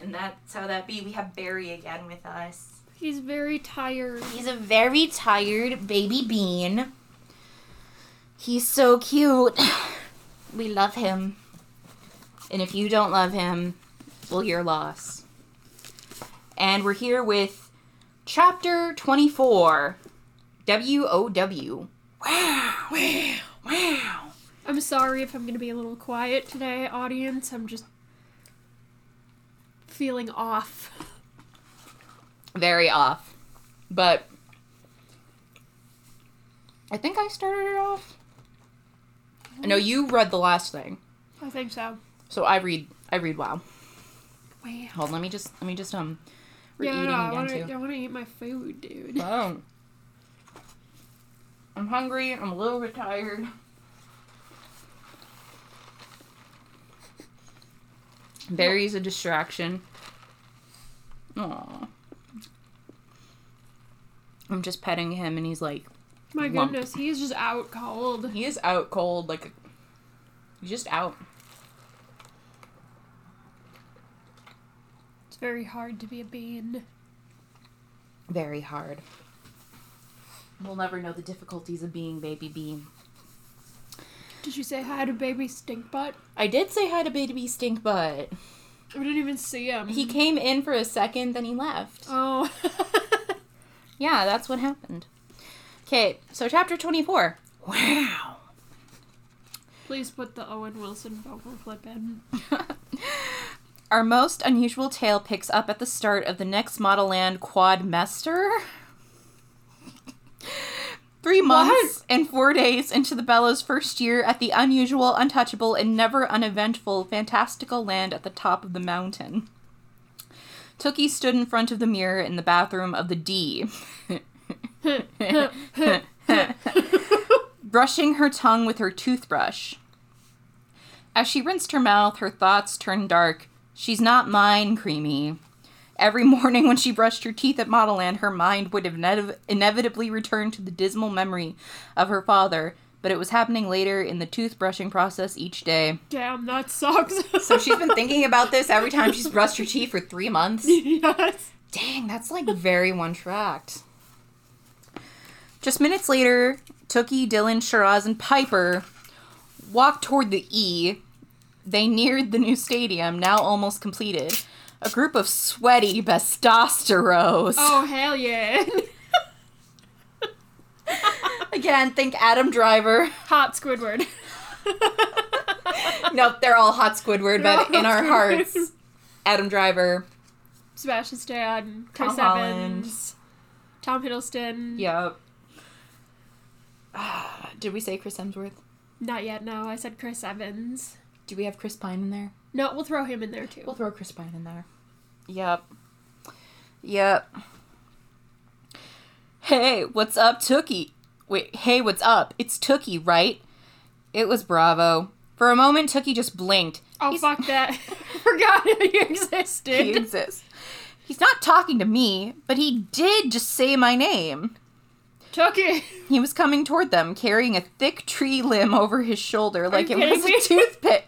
And that's how that be. We have Barry again with us. He's very tired. He's a very tired baby bean. He's so cute. We love him. And if you don't love him, well, you're lost. And we're here with chapter 24 W O W. Wow, wow, wow. I'm sorry if I'm going to be a little quiet today, audience. I'm just feeling off. Very off. But I think I started it off. No, you read the last thing. I think so. So I read I read wow. Wow. Hold on, let me just let me just um we're Yeah, eating no, I want too. to. I want to eat my food, dude. Oh. I'm hungry, I'm a little bit tired. Barry's a distraction. Aww. I'm just petting him and he's like My Lump. goodness, he's just out cold. he is out cold, like he's just out. It's very hard to be a bean. Very hard. We'll never know the difficulties of being baby bean. Did you say hi to baby stink butt? I did say hi to baby stink butt. I didn't even see him. He came in for a second, then he left. Oh. Yeah, that's what happened. Okay, so chapter 24. Wow. Please put the Owen Wilson vocal clip in. Our most unusual tale picks up at the start of the next Modelland Quadmester. Three months and four days into the Bella's first year at the unusual, untouchable, and never uneventful fantastical land at the top of the mountain. Tookie stood in front of the mirror in the bathroom of the D. brushing her tongue with her toothbrush. As she rinsed her mouth, her thoughts turned dark. She's not mine, Creamy. Every morning when she brushed her teeth at Modelland, her mind would inev- inevitably return to the dismal memory of her father, but it was happening later in the toothbrushing process each day. Damn, that sucks. So she's been thinking about this every time she's brushed her teeth for three months. yes. Dang, that's like very one tracked. Just minutes later, Tookie, Dylan, Shiraz, and Piper walked toward the E. They neared the new stadium, now almost completed. A group of sweaty bestosteros. Oh hell yeah. Again, think Adam Driver. Hot Squidward. nope, they're all hot Squidward, They're but all in our Squidward. hearts, Adam Driver. Sebastian Stan, Chris Tom Holland. Evans, Tom Hiddleston. Yep. Did we say Chris Hemsworth? Not yet. No, I said Chris Evans. Do we have Chris Pine in there? No, we'll throw him in there too. We'll throw Chris Pine in there. Yep. Yep. Hey, what's up, Tookie? Wait, hey, what's up? It's Tookie, right? It was Bravo. For a moment, Tookie just blinked. oh He's- fuck that! Forgot he existed. He exists. He's not talking to me, but he did just say my name. Tookie. He was coming toward them, carrying a thick tree limb over his shoulder like it was kidding a toothpick.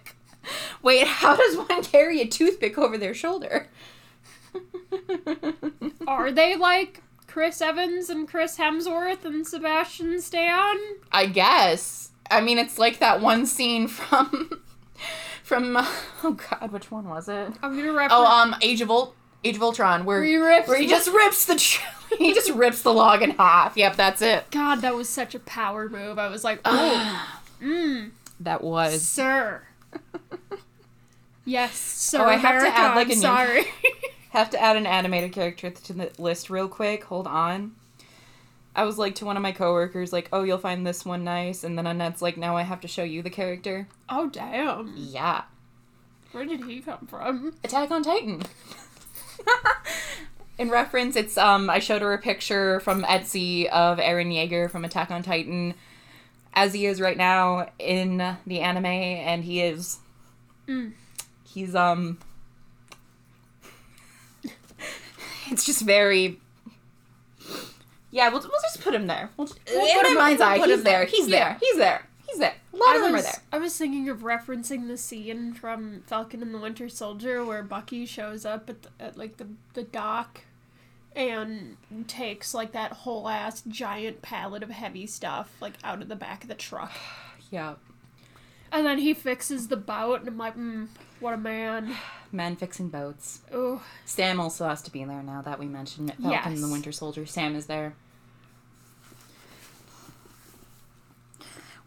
Wait, how does one carry a toothpick over their shoulder? Are they like Chris Evans and Chris Hemsworth and Sebastian Stan? I guess. I mean, it's like that one scene from from uh, oh god, which one was it? I'm gonna reference. Oh, um, Age of Ult- Age of Ultron, where Where he rips where he just rips the tr- he just rips the log in half. Yep, that's it. God, that was such a power move. I was like, oh, mm, That was. sir. Yes, sir. Oh, I have to add, like, a new- sorry. Have to add an animated character to the list real quick. Hold on. I was like to one of my coworkers, like, "Oh, you'll find this one nice," and then Annette's like, "Now I have to show you the character." oh damn! Yeah, Where did he come from? Attack on Titan. In reference, it's um I showed her a picture from Etsy of Eren Yeager from Attack on Titan as he is right now in the anime and he is Mm. he's um it's just very yeah, we'll, we'll just put him there. We'll just, We'll in put my him- mind's eye, put he's him there. there. He's Yeah. there. He's there. He's there. A lot I of them was, are there. I was thinking of referencing the scene from Falcon and the Winter Soldier where Bucky shows up at, the, at like the the dock and takes like that whole ass giant pallet of heavy stuff like out of the back of the truck. Yeah. And then he fixes the boat, and I'm like, mm, what a man. Men fixing boats. Oh, Sam also has to be there now that we mentioned Falcon and the Winter Soldier. Sam is there.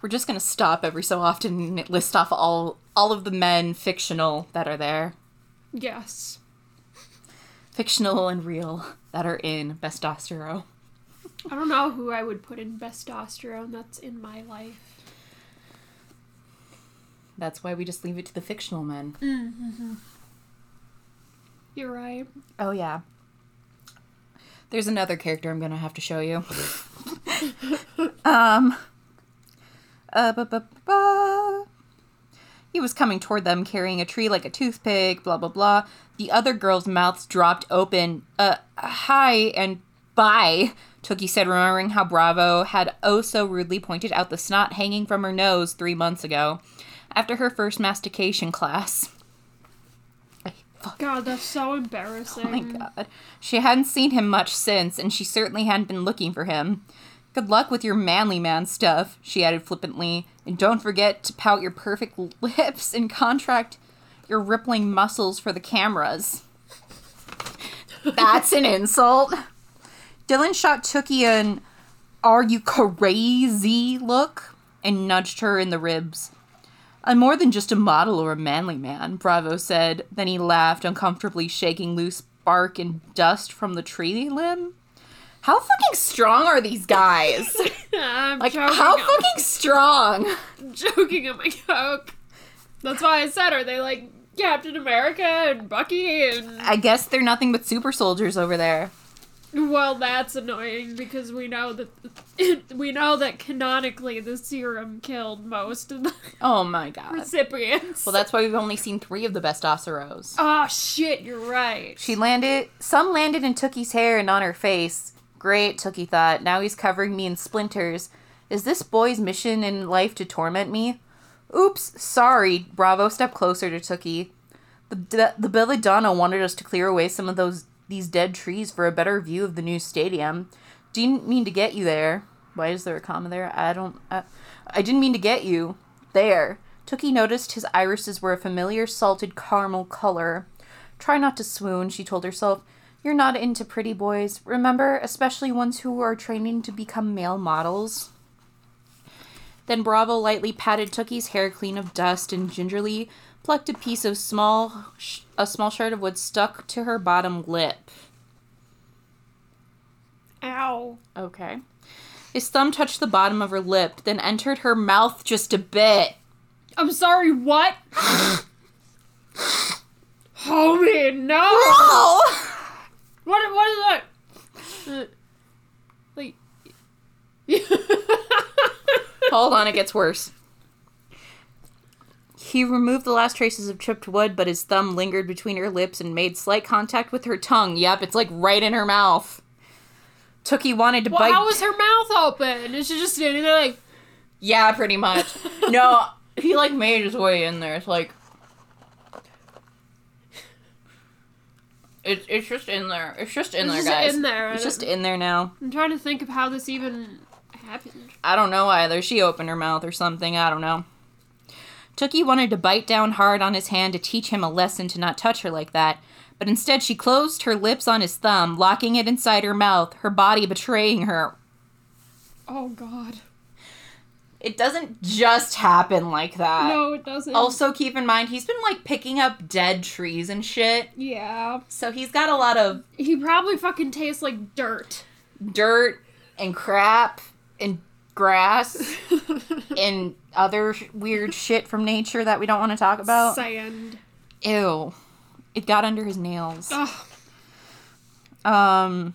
We're just gonna stop every so often and list off all all of the men fictional that are there. yes. Fictional and real that are in Bestostero. I don't know who I would put in testosterone that's in my life. That's why we just leave it to the fictional men. Mm-hmm. You're right. Oh yeah. There's another character I'm gonna have to show you. um. Uh, ba, ba, ba. He was coming toward them carrying a tree like a toothpick, blah blah blah. The other girl's mouths dropped open. Uh, hi and bye, Tookie said, remembering how Bravo had oh so rudely pointed out the snot hanging from her nose three months ago, after her first mastication class. God, that's so embarrassing. Oh my god. She hadn't seen him much since, and she certainly hadn't been looking for him. Good luck with your manly man stuff, she added flippantly, don't forget to pout your perfect lips and contract your rippling muscles for the cameras. That's an insult. Dylan shot Tookie an are you crazy look and nudged her in the ribs. I'm more than just a model or a manly man, Bravo said. Then he laughed, uncomfortably shaking loose bark and dust from the tree limb. How fucking strong are these guys? I'm Like, how I'm fucking strong? joking at my coke. That's why I said, are they like Captain America and Bucky and I guess they're nothing but super soldiers over there. well, that's annoying because we know that we know that canonically the serum killed most of the Oh my god. recipients. Well, that's why we've only seen three of the best Oceros. oh shit, you're right. She landed, some landed in Tookie's hair and on her face. Great, Tookie thought. Now he's covering me in splinters. Is this boy's mission in life to torment me? Oops, sorry. Bravo stepped closer to Tookie. The, the Belladonna wanted us to clear away some of those these dead trees for a better view of the new stadium. Didn't mean to get you there. Why is there a comma there? I don't. Uh, I didn't mean to get you there. Tookie noticed his irises were a familiar salted caramel color. Try not to swoon, she told herself. You're not into pretty boys, remember, especially ones who are training to become male models. Then Bravo lightly patted Tookie's hair clean of dust and gingerly plucked a piece of small sh- a small shard of wood stuck to her bottom lip. Ow. Okay. His thumb touched the bottom of her lip, then entered her mouth just a bit. I'm sorry, what? Homie, no! Oh! What, what is that? Uh, like. Hold on, it gets worse. He removed the last traces of chipped wood, but his thumb lingered between her lips and made slight contact with her tongue. Yep, it's like right in her mouth. Tookie wanted to well, bite. how was her mouth open? Is she just standing there like. Yeah, pretty much. no, he like made his way in there. It's like it's it's just in there. It's just in It's there, just guys. in there. It's just in there now. I'm trying to think of how this even happened. I don't know either. She opened her mouth or something. I don't know. Tookie wanted to bite down hard on his hand to teach him a lesson to not touch her like that, but instead she closed her lips on his thumb, locking it inside her mouth, her body betraying her. Oh, God. It doesn't just happen like that. no, it doesn't. Also, keep in mind, he's been like picking up dead trees and shit. yeah. So he's got a lot of He probably fucking tastes like dirt. dirt and crap and grass and other weird shit from nature that we don't want to talk about. Sand. Ew. It got under his nails. Ugh. Um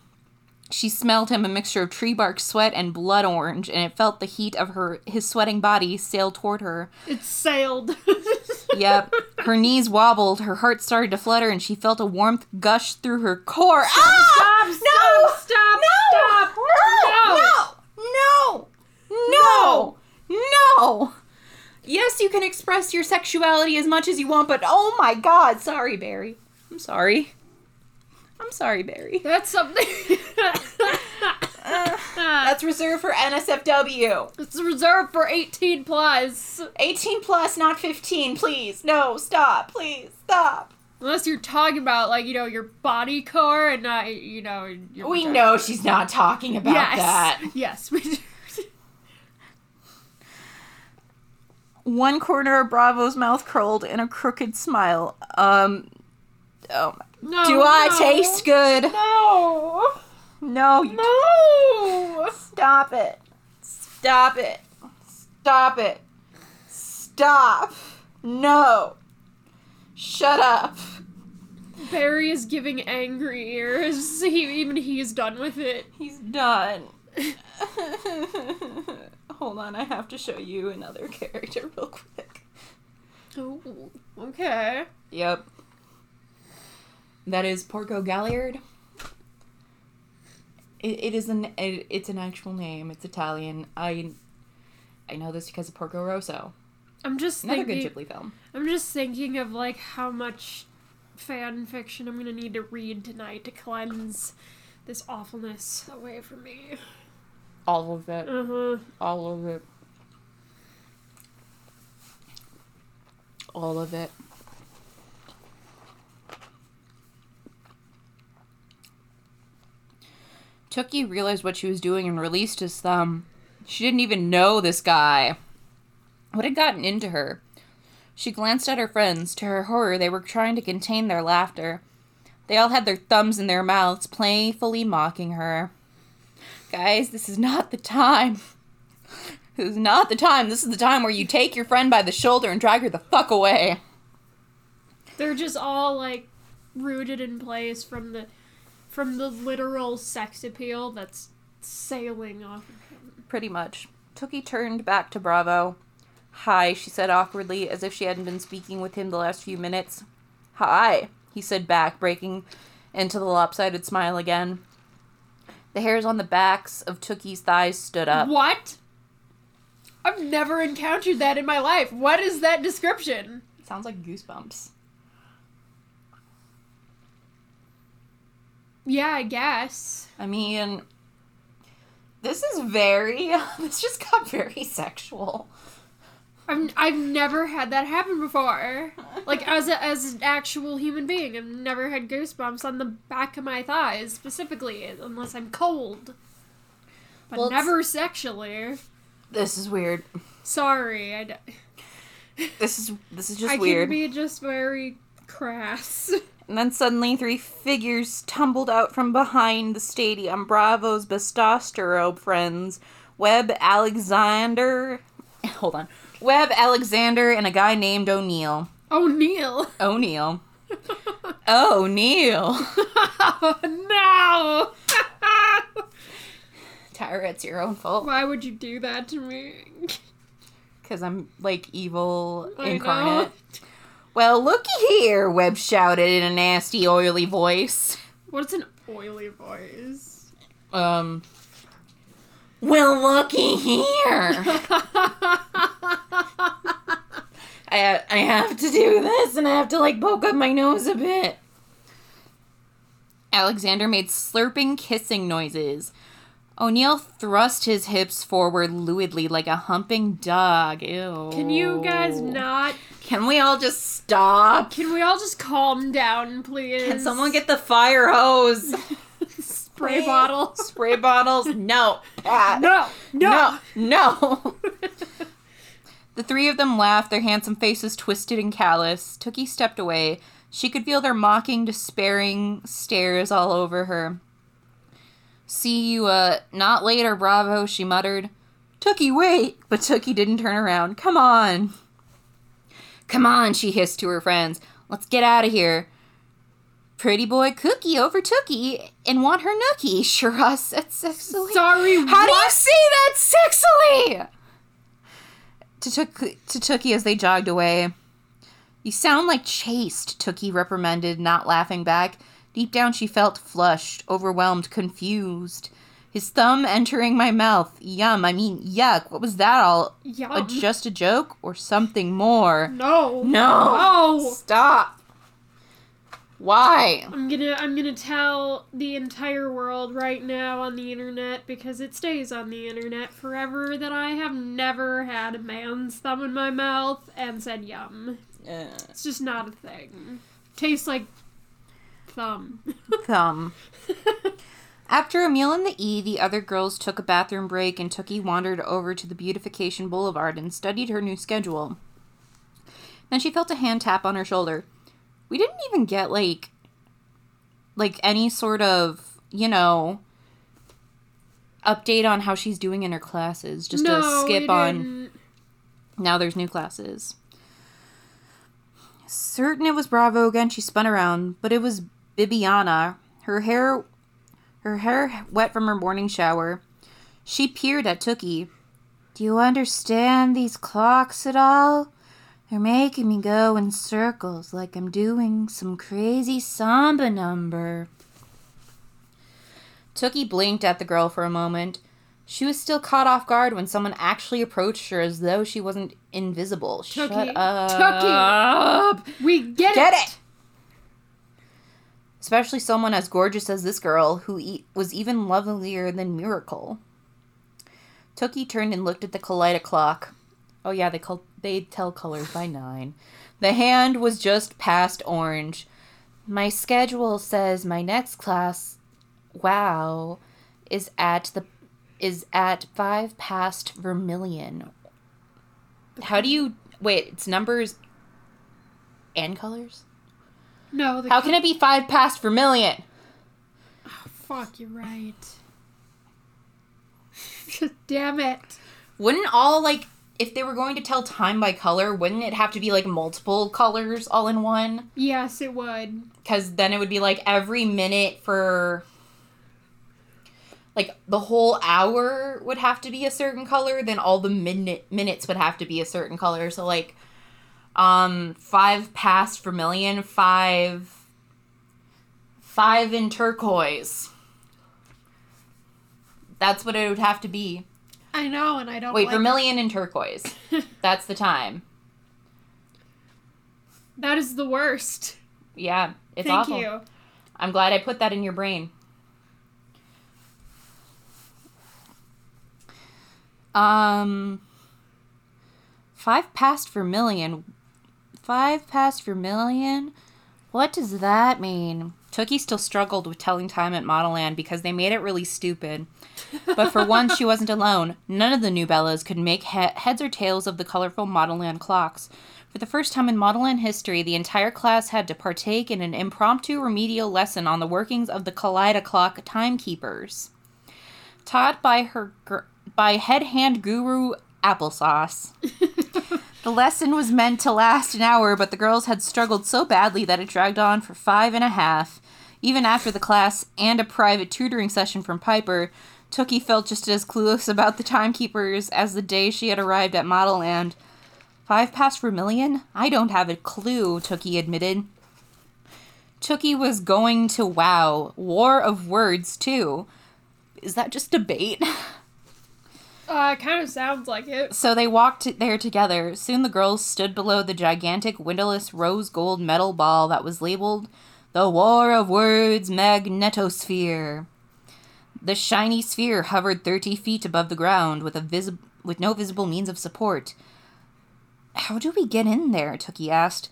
she smelled him a mixture of tree bark, sweat, and blood orange, and it felt the heat of her his sweating body sail toward her. It sailed. Yep. her knees wobbled, her heart started to flutter, and she felt a warmth gush through her core. ah! Stop, No! stop, stop, No! stop. No! No! No! No! Yes, you can express your sexuality as much as you want, but oh my god, sorry, Barry. I'm sorry. I'm sorry, Barry. That's something. That's reserved for NSFW. it's reserved for 18 plus. 18 plus, not 15, please. No, stop, please, stop. Unless you're talking about, like, you know, your body core and not, you know, your We vagina. know she's not talking about yes. that. Yes, we do. One corner of Bravo's mouth curled in a crooked smile. Um, oh, No. do I no. taste good? No. No, you No. Stop it. Stop it. Stop it. Stop. No. Shut up. Barry is giving angry ears. He, even he's done with it. He's done. Hold on, I have to show you another character real quick. Oh, okay. Yep. That is Porco Galliard. It, it is an it, it's an actual name. It's Italian. I I know this because of Porco Rosso. I'm just Another thinking. good Ghibli film. I'm just thinking of like how much fan fiction I'm gonna need to read tonight to cleanse this awfulness away from me. All of it. Uh huh. All of it. All of it. Tookie realized what she was doing and released his thumb. She didn't even know this guy. What had gotten into her? She glanced at her friends. To her horror, they were trying to contain their laughter. They all had their thumbs in their mouths, playfully mocking her. Guys, this is not the time. This is not the time. This is the time where you take your friend by the shoulder and drag her the fuck away. They're just all like rooted in place from the from the literal sex appeal that's sailing off of him. Pretty much. Tookie turned back to Bravo. Hi, she said awkwardly, as if she hadn't been speaking with him the last few minutes. Hi, he said back, breaking into the lopsided smile again. The hairs on the backs of Tookie's thighs stood up. What? I've never encountered that in my life. What is that description? Sounds like goosebumps. Yeah, I guess. I mean, this is very. This just got very sexual. I've, I've never had that happen before. Like as a, as an actual human being, I've never had goosebumps on the back of my thighs specifically, unless I'm cold. But Well, never sexually. This is weird. Sorry, I. d- This is this is just I weird. can be just very crass. And then suddenly three figures tumbled out from behind the stadium. Bravo's Bestostero friends, Webb Alexander. Hold on. Webb Alexander and a guy named O'Neill. O'Neill. Neil. O'Neill. O'Neill. no. Tyra, it's your own fault. Why would you do that to me? Because I'm like evil I incarnate. know. Well, looky here, Webb shouted in a nasty, oily voice. What's an oily voice? Um. Well, looky here. I I have to do this, and I have to like poke up my nose a bit. Alexander made slurping, kissing noises. O'Neill thrust his hips forward lewdly like a humping dog. Ew. Can you guys not? Can we all just stop? Can we all just calm down, please? Can someone get the fire hose? spray bottle? Spray bottles? No. Pat. No, no, No. No. The three of them laughed, their handsome faces twisted and callous. Tookie stepped away. She could feel their mocking, despairing stares all over her. See you, uh, not later, Bravo, she muttered. Tookie, wait! But Tookie didn't turn around. Come on. Come on, she hissed to her friends. Let's get out of here. Pretty boy Cookie over Tookie and want her nookie, Shiraz said sexily. Sorry, How do you what? say that sexily? To, Took- to Tookie as they jogged away. You sound like chased, Tookie reprimanded, not laughing back. Deep down, she felt flushed, overwhelmed, confused. His thumb entering my mouth. Yum. I mean, yuck. What was that all? A, Yum. just a joke or something more? no. No. No. Stop. Why? I'm gonna I'm gonna tell the entire world right now on the internet because it stays on the internet forever that I have never had a man's thumb in my mouth and said yum. Uh, It's just not a thing. Tastes like thumb. thumb. After a meal in the E, the other girls took a bathroom break and Tookie wandered over to the Beautification Boulevard and studied her new schedule. Then she felt a hand tap on her shoulder. We didn't even get like like any sort of, you know, update on how she's doing in her classes. Just no, a skip on now there's new classes. Certain it was Bravo again, she spun around, but it was Bibiana. Her hair her hair wet from her morning shower. She peered at Tookie. Do you understand these clocks at all? They're making me go in circles like I'm doing some crazy samba number. Tookie blinked at the girl for a moment. She was still caught off guard when someone actually approached her as though she wasn't invisible. Shut up. Tookie. up. We get, Get it. it! Especially someone as gorgeous as this girl, who e- was even lovelier than Miracle. Tookie turned and looked at the Kaleida clock. Oh yeah, they call they tell colors by nine. The hand was just past orange. My schedule says my next class, wow, is at the is at five past vermilion. How do you wait? It's numbers and colors. No, the How can it be five past vermilion? Oh, fuck, you're right. Damn it. Wouldn't all like if they were going to tell time by color, wouldn't it have to be like multiple colors all in one? Yes, it would. Because then it would be like every minute for like the whole hour would have to be a certain color. Then all the minute minutes would have to be a certain color. So like, um, five past vermilion, five, five in turquoise. That's what it would have to be. I know, and I don't Wait, like it. vermilion and turquoise. That's the time. That is the worst. Yeah, it's Thank awful. you. I'm glad I put that in your brain. Um, five past vermilion. Five past vermilion? What does that mean? Tookie still struggled with telling time at Modelland because they made it really stupid. But for once, she wasn't alone. None of the new Bellas could make he- heads or tails of the colorful Modelland clocks. For the first time in Modelland history, the entire class had to partake in an impromptu remedial lesson on the workings of the Kaleida clock timekeepers. Taught by her gr- by head hand guru Applesauce. The lesson was meant to last an hour, but the girls had struggled so badly that it dragged on for five and a half. Even after the class and a private tutoring session from Piper, Tookie felt just as clueless about the timekeepers as the day she had arrived at Modelland. Five past vermilion? I don't have a clue, Tookie admitted. Tookie was going to wow. War of words, too. Is that just bait? Uh, it kind of sounds like it. So they walked there together. Soon the girls stood below the gigantic windowless rose gold metal ball that was labeled the War of Words Magnetosphere. The shiny sphere hovered 30 feet above the ground with a visi- with no visible means of support. How do we get in there? Tookie asked.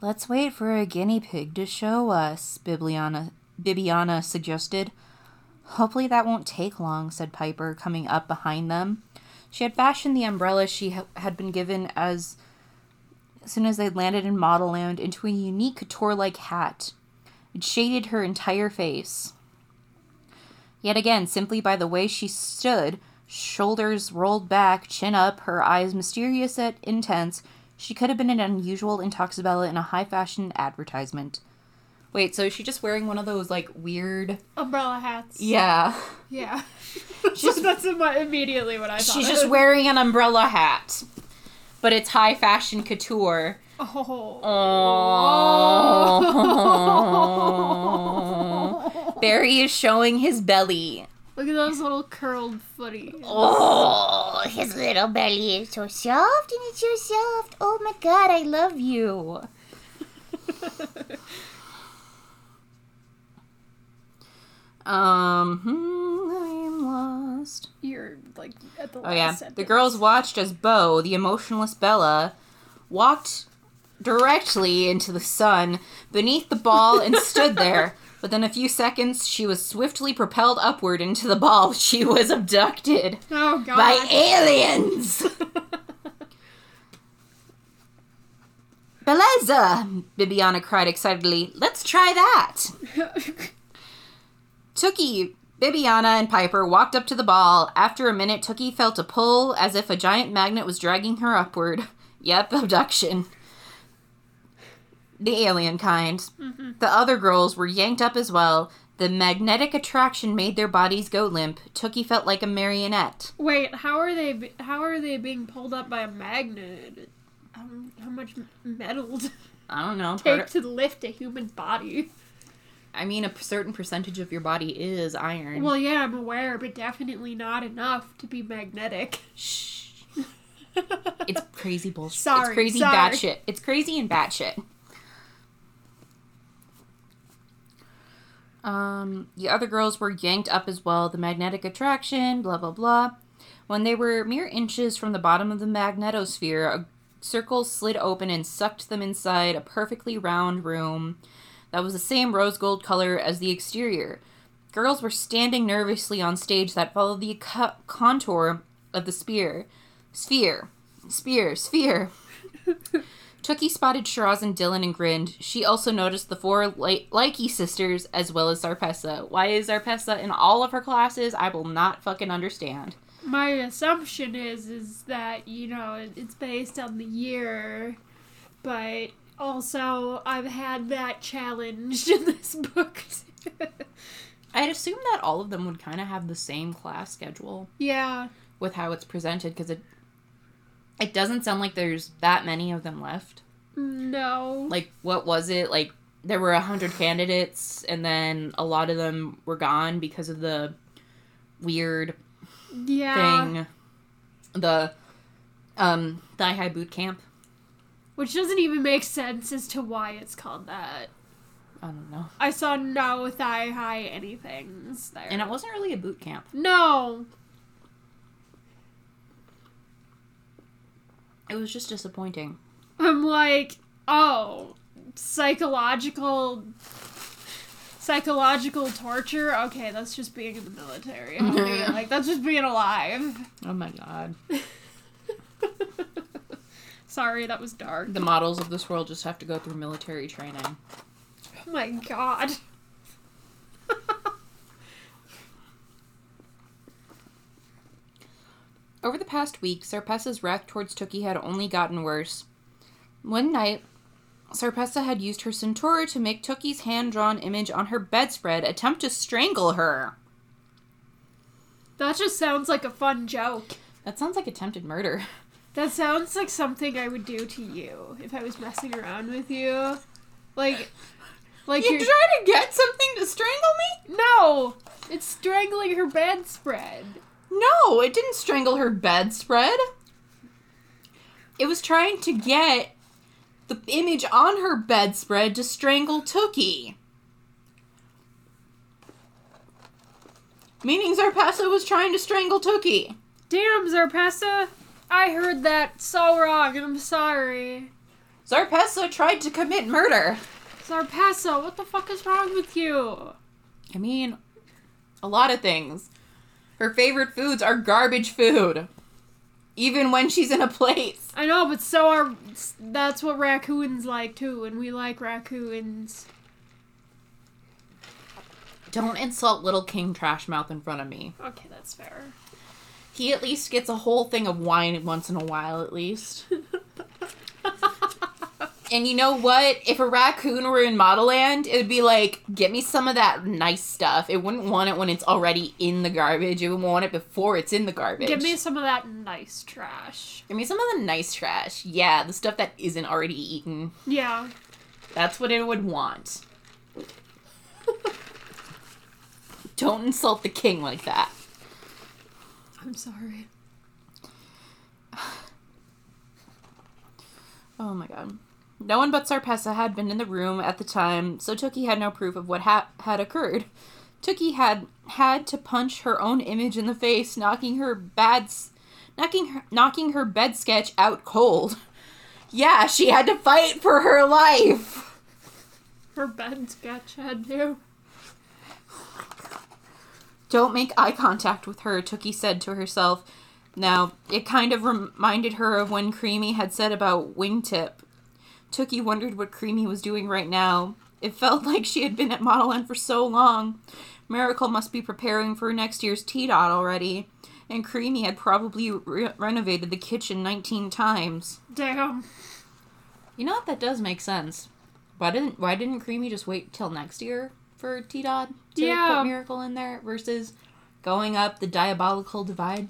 Let's wait for a guinea pig to show us, Bibiana, Bibiana suggested. Hopefully that won't take long, said Piper, coming up behind them. She had fashioned the umbrella she ha- had been given as, soon as they landed in Modelland into a unique couture-like hat. It shaded her entire face. Yet again, simply by the way she stood, shoulders rolled back, chin up, her eyes mysterious yet intense, she could have been an unusual Intoxibella in a high-fashion advertisement. Wait, so is she just wearing one of those like weird? Umbrella hats. Yeah. Yeah. so that's immediately what I thought. She's just wearing an umbrella hat. But it's high fashion couture. Oh. Oh. Barry is showing his belly. Look at those little curled footies. Oh, his little belly is so soft and it's so soft. Oh my god, I love you. um, hmm, I am lost. You're like at the Oh yeah, sentence. the girls watched as Bo, the emotionless Bella, walked directly into the sun beneath the ball and stood there. Within a few seconds, she was swiftly propelled upward into the ball. She was abducted Oh god. by aliens. Beleza! Bibiana cried excitedly. Let's try that! Tookie, Bibiana, and Piper walked up to the ball. After a minute, Tookie felt a pull as if a giant magnet was dragging her upward. Yep, abduction. The alien kind. Mm-hmm. The other girls were yanked up as well. The magnetic attraction made their bodies go limp. Tookie felt like a marionette. Wait, how are they? How are they being pulled up by a magnet? How, how much metal I don't know. take to lift a human body? I mean, a certain percentage of your body is iron. Well, yeah, I'm aware, but definitely not enough to be magnetic. Shh. It's crazy bullshit. Sorry, it's crazy sorry. batshit. It's crazy and batshit. Um, the other girls were yanked up as well. The magnetic attraction, blah blah blah. When they were mere inches from the bottom of the magnetosphere, a circle slid open and sucked them inside a perfectly round room that was the same rose gold color as the exterior. Girls were standing nervously on stage that followed the co- contour of the spear. Sphere. Spear. Sphere. Tookie spotted Shiraz and Dylan and grinned. She also noticed the four Li- Likey sisters as well as Zarpessa. Why is Zarpessa in all of her classes? I will not fucking understand. My assumption is is that you know it's based on the year, but also I've had that challenged in this book. I'd assume that all of them would kind of have the same class schedule. Yeah, with how it's presented because it it doesn't sound like there's that many of them left. no, like what was it? Like there were a hundred candidates and then a lot of them were gone because of the weird yeah, thing. The um thigh high boot camp which doesn't even make sense as to why it's called that. i don't know I saw no thigh high anythings there. and it wasn't really a boot camp no, it was just disappointing I'm like, oh, psychological psychological torture. Okay, that's just being in the military. like that's just being alive. oh my god Sorry, that was dark. the models of this world just have to go through military training Oh my god. Over the past week, Zarpessa's wrath towards Tookie had only gotten worse. One night, Zarpessa had used her centaur to make Tookie's hand drawn image on her bedspread attempt to strangle her. That just sounds like a fun joke. That sounds like attempted murder. That sounds like something I would do to you if I was messing around with you. Like like you you're trying to get something to strangle me? No! It's strangling her bedspread. No, it didn't strangle her bedspread. It was trying to get the image on her bedspread to strangle Tookie. Meaning Zarpessa was trying to strangle Tookie. Damn, Zarpessa! I heard that so wrong, and I'm sorry. Zarpessa tried to commit murder. Zarpessa, what the fuck is wrong with you? I mean, a lot of things. Her favorite foods are garbage food. Even when she's in a place. I know, but so are. That's what raccoons like too, and we like raccoons. Don't insult little King Trashmouth in front of me. Okay, that's fair. He at least gets a whole thing of wine once in a while, at least. and you know what? If a raccoon were in Modelland, it would be like, get me some of that nice stuff. It wouldn't want it when it's already in the garbage. It would want it before it's in the garbage. Give me some of that nice trash. Give me some of the nice trash. Yeah, the stuff that isn't already eaten. Yeah. That's what it would want. Don't insult the king like that. I'm sorry. Oh my god. No one but Zarpessa had been in the room at the time, so Tookie had no proof of what ha- had occurred. Tookie had had to punch her own image in the face, knocking her bad, knocking her, knocking her bed sketch out cold. Yeah, she had to fight for her life. Her bed sketch had to. Don't make eye contact with her, Tookie said to herself. Now, it kind of reminded her of when Creamy had said about Wingtip. Tookie wondered what Creamy was doing right now. It felt like she had been at Modelland for so long. Miracle must be preparing for next year's T Dot already. And Creamy had probably re- renovated the kitchen 19 times. Damn. You know what? That does make sense. Why didn't Why didn't Creamy just wait till next year for T Dot to Yeah. put Miracle in there versus going up the diabolical divide?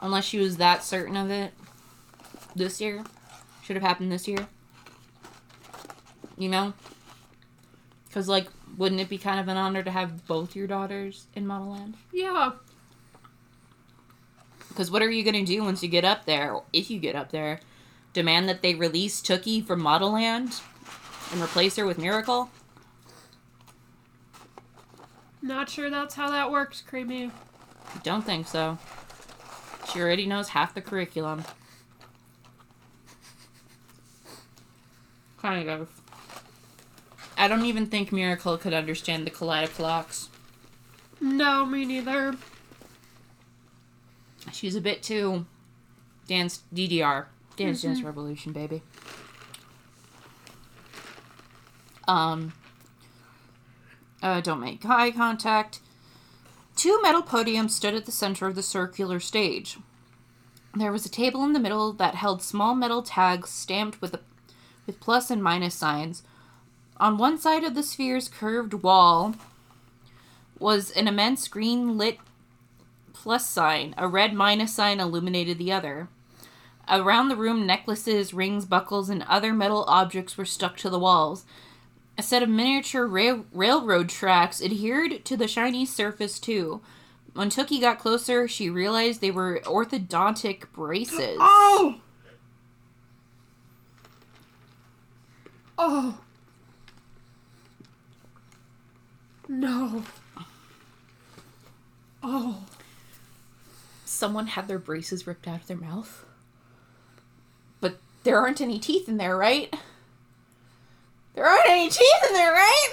Unless she was that certain of it this year, should have happened this year. You know, because like, wouldn't it be kind of an honor to have both your daughters in Modelland? Yeah. Because what are you gonna do once you get up there, if you get up there? Demand that they release Tookie from Modelland and replace her with Miracle? Not sure that's how that works, Creamy. Don't think so. She already knows half the curriculum. Kind of. I don't even think Miracle could understand the Kaleidoclocks. No, me neither. She's a bit too dance DDR. Dance Dance Revolution, baby. Um uh, don't make eye contact. Two metal podiums stood at the center of the circular stage. There was a table in the middle that held small metal tags stamped with a, with plus and minus signs. On one side of the sphere's curved wall was an immense green lit plus sign. A red minus sign illuminated the other. Around the room, necklaces, rings, buckles, and other metal objects were stuck to the walls. A set of miniature rail- railroad tracks adhered to the shiny surface, too. When Tookie got closer, she realized they were orthodontic braces. Oh! Oh. No. Oh. Someone had their braces ripped out of their mouth. But there aren't any teeth in there, right? There aren't any teeth in there, right?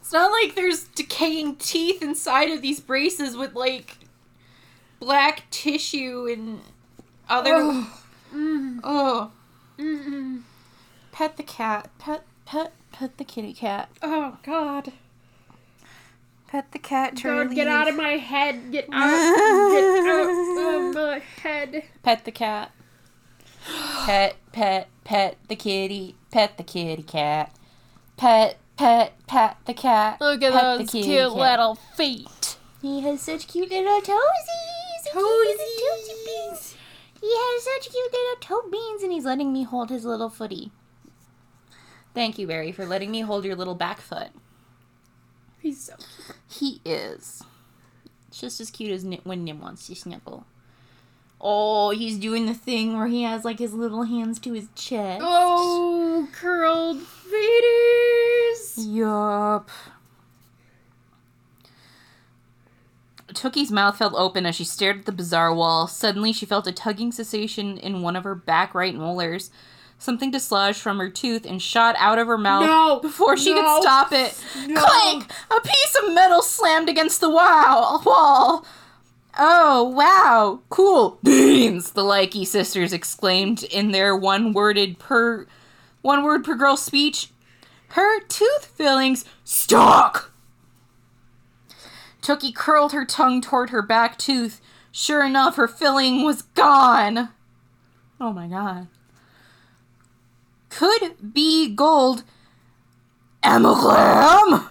It's not like there's decaying teeth inside of these braces with like black tissue and other. Oh. Mm. Oh, Mm-mm. pet the cat. Pet, pet, pet the kitty cat. Oh, God. Pet the cat. God, get out of my head. Get out. get out of my head. Pet the cat. Pet, pet, pet the kitty. Pet the kitty cat. Pet, pet, pet the cat. Look at Pet those cute cat. little feet. He has such cute little toesies. Toesies. He has such cute little toe beans, and he's letting me hold his little footy. Thank you, Barry, for letting me hold your little back foot. He's so cute. He is. It's Just as cute as when Nim wants to snuggle. Oh, he's doing the thing where he has like his little hands to his chest. Oh, curled feeties. Yup. Tookie's mouth fell open as she stared at the bizarre wall. Suddenly, she felt a tugging sensation in one of her back right molars. Something dislodged from her tooth and shot out of her mouth No, before she no, could stop it. no. Clank! A piece of metal slammed against the wall. Oh, wow. Cool. Beans, the Likey sisters exclaimed in their one-worded per one word per girl speech. Her tooth fillings stuck. Tookie curled her tongue toward her back tooth. Sure enough, her filling was gone. Oh my god. Could be gold. Amalgam?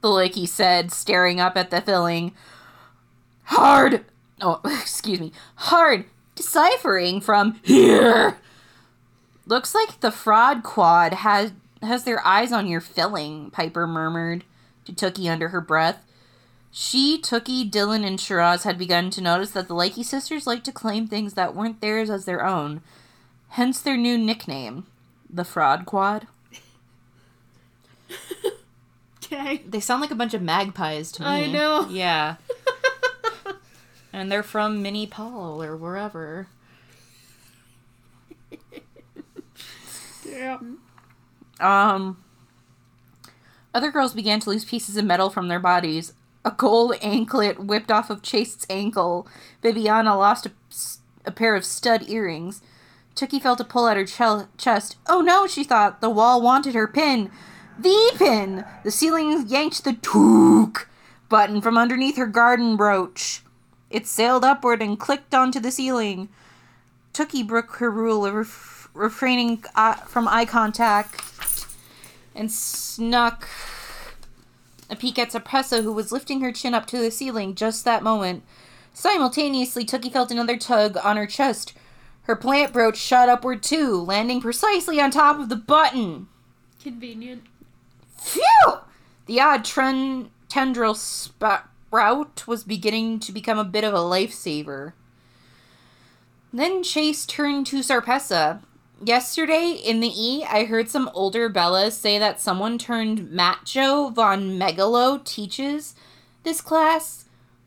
The Licky said, staring up at the filling. Hard. Oh, excuse me. Hard deciphering from here. Looks like the fraud quad has has their eyes on your filling, Piper murmured. to Tookie under her breath. She, Tookie, Dylan, and Shiraz had begun to notice that the Lakey sisters liked to claim things that weren't theirs as their own, hence their new nickname, the Fraud Quad. Okay. They sound like a bunch of magpies to me. I know. Yeah. And they're from Mini Paul or wherever. Yeah. Um, other girls began to lose pieces of metal from their bodies. A gold anklet whipped off of Chase's ankle. Bibiana lost a, a pair of stud earrings. Tookie felt a pull at her chel- chest. Oh no, she thought. The wall wanted her pin. The pin! The ceiling yanked the took button from underneath her garden brooch. It sailed upward and clicked onto the ceiling. Tookie broke her rule of ref- refraining uh, from eye contact and snuck a peek at Zarpessa, who was lifting her chin up to the ceiling just that moment. Simultaneously, Tookie felt another tug on her chest. Her plant brooch shot upward too, landing precisely on top of the button. Convenient. Phew! The odd tren- tendril sprout was beginning to become a bit of a lifesaver. Then Chase turned to Zarpessa. Yesterday in the E, I heard some older Bellas say that someone turned Macho von Megalo teaches this class.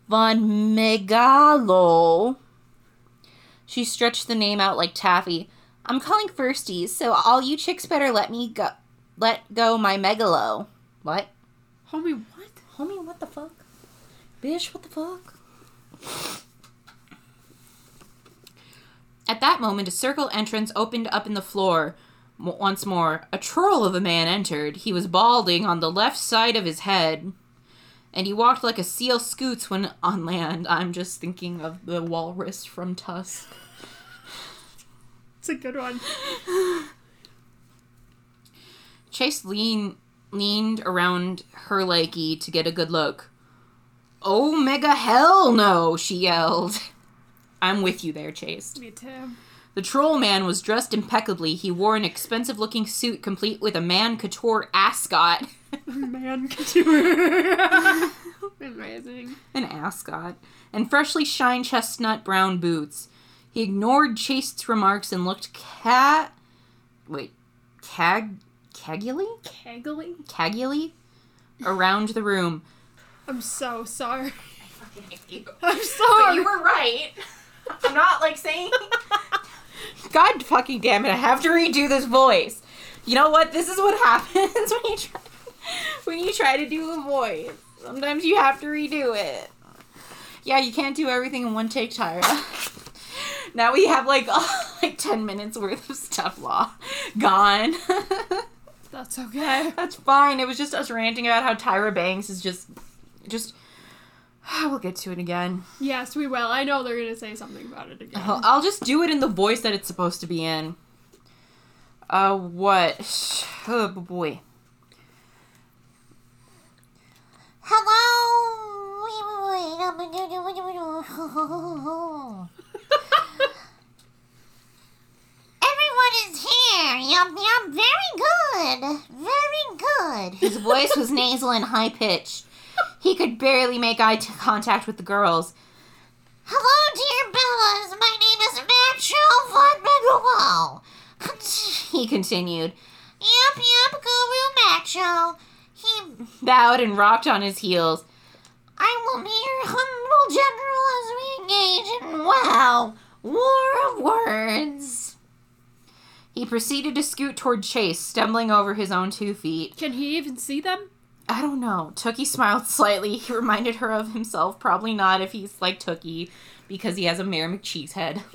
Von Megalo. She stretched the name out like taffy. I'm calling firsties, so all you chicks better let me go. Let go my megalo. What? Homie, what? Homie, what the fuck? Bish, what the fuck? At that moment, a circle entrance opened up in the floor. Once more, a troll of a man entered. He was balding on the left side of his head, and he walked like a seal scoots when on land. I'm just thinking of the walrus from Tusk. It's a good one. Chase lean, leaned around her likey to get a good look. Oh, mega hell no, she yelled. I'm with you there, Chase. Me too. The troll man was dressed impeccably. He wore an expensive looking suit complete with a man couture ascot. Man couture. Amazing. an ascot. And freshly shined chestnut brown boots. He ignored Chase's remarks and looked cat. Wait. Cag. Cagily? Kegely? Cagily? Around the room. I'm so sorry. I fucking hate you. I'm But sorry. you were right. I'm not like saying. God fucking damn it! I have to redo this voice. You know what? This is what happens when you try when you try to do a voice. Sometimes you have to redo it. Yeah, you can't do everything in one take, Tyra. Now we have like like ten minutes worth of stuff law gone. That's okay. That's fine. It was just us ranting about how Tyra Banks is just just. We'll get to it again. Yes, we will. I know they're gonna say something about it again. I'll I'll just do it in the voice that it's supposed to be in. Uh, what? Oh boy. Hello. Everyone is here. Yup, yup. Very good. Very good. His voice was nasal and high pitched. He could barely make eye t- contact with the girls. Hello, dear Bellas. My name is Macho von Megawo. He continued, Yup, yup, Guru Macho. He, bowed and rocked on his heels. I will be your humble general as we engage in wow, war of words. He proceeded to scoot toward Chase, stumbling over his own two feet. Can he even see them? I don't know. Tookie smiled slightly. He reminded her of himself. Probably not if he's like Tookie, because he has a Mayor McCheese head.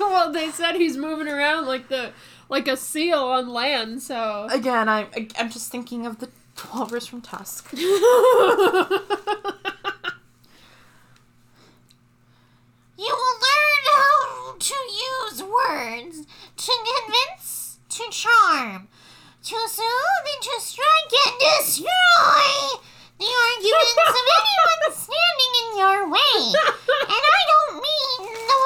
well, they said he's moving around like the like a seal on land. So Again, I'm I'm just thinking of the walrus from Tusk. You will learn how to use words to convince, to charm, to soothe and to strike and destroy the arguments of anyone standing in your way. And I don't mean the,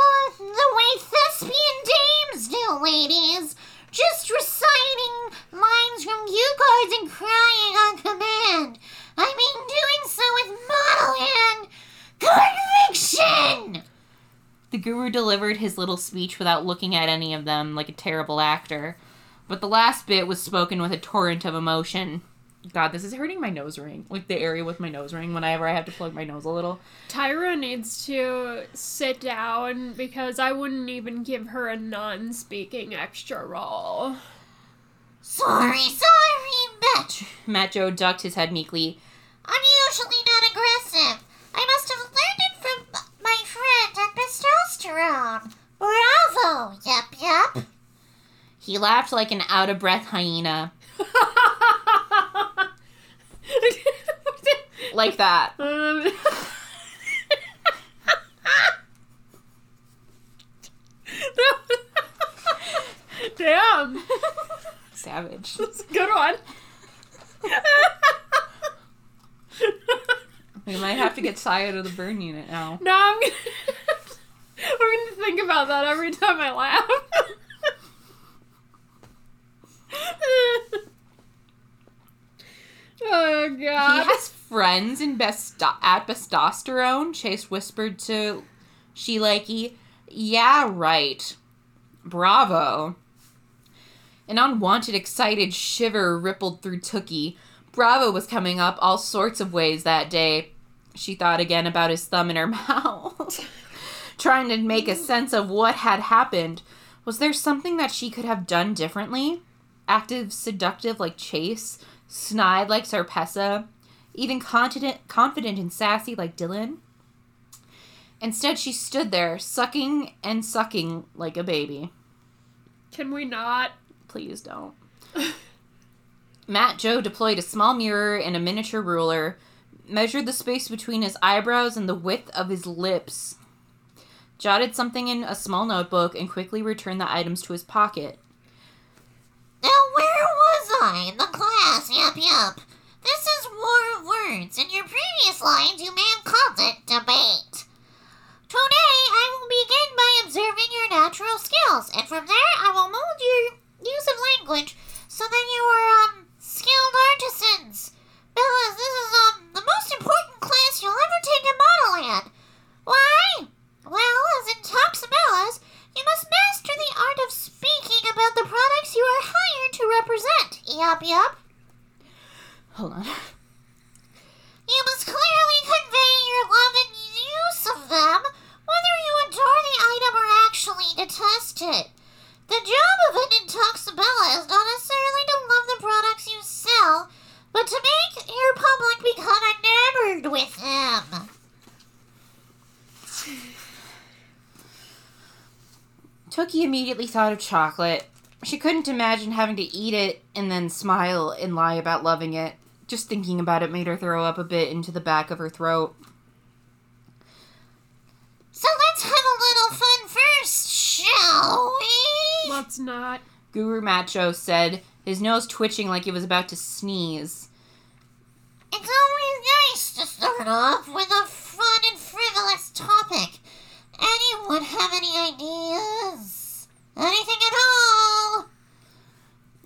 the way thespian dames do, ladies. Just reciting lines from cue cards and crying on command. I mean doing so with model and conviction. The guru delivered his little speech without looking at any of them like a terrible actor. But the last bit was spoken with a torrent of emotion. God, this is hurting my nose ring. Like the area with my nose ring whenever I have to plug my nose a little. Tyra needs to sit down because I wouldn't even give her a non speaking extra role. Sorry, sorry, Matt. Matt Joe ducked his head meekly. I'm usually not aggressive. I must have learned it from my friend at Testosterone. Bravo! Yup, yup. He laughed like an out of breath hyena. Like that. Um, Damn, Savage. that's a good one. We might have to get Saya to the burn unit now. No, I'm gonna, I'm gonna think about that every time I laugh. Oh god. He has friends in best at Bestosterone. Chase whispered to Shelikey. Yeah, right. Bravo. An unwanted, excited shiver rippled through Tookie. Bravo was coming up all sorts of ways that day. She thought again about his thumb in her mouth, trying to make a sense of what had happened. Was there something that she could have done differently? Active, seductive like Chase, snide like Zarpessa, even confident, confident and sassy like Dylan? Instead, she stood there, sucking and sucking like a baby. Can we not? Please don't. Matt Joe deployed a small mirror and a miniature ruler, measured the space between his eyebrows and the width of his lips, jotted something in a small notebook, and quickly returned the items to his pocket. Now, where was I in the class? Yup, yup. This is War of Words. In your previous lines, you may have called it debate. Today, I will begin by observing your natural skills, and from there, I will mold your use of language so that you are, um, skilled artisans. Bellas, this is, um, the most important class you'll ever take in Modelland. Why? Well, as in Toxabellas, you must master the art of speaking about the products you are hired to represent. Yup, yup. Hold on. You must clearly convey your love and use of them, whether you adore the item or actually detest it. The job of an Intoxabella is not necessarily to love the products you sell, but to make your public become enamored with them. Tookie immediately thought of chocolate. She couldn't imagine having to eat it and then smile and lie about loving it. Just thinking about it made her throw up a bit into the back of her throat. So let's have a little fun first, shall we? Let's not. Guru Macho said, his nose twitching like he was about to sneeze. It's always nice to start off with a fun and frivolous topic. Anyone have any ideas? Anything at all?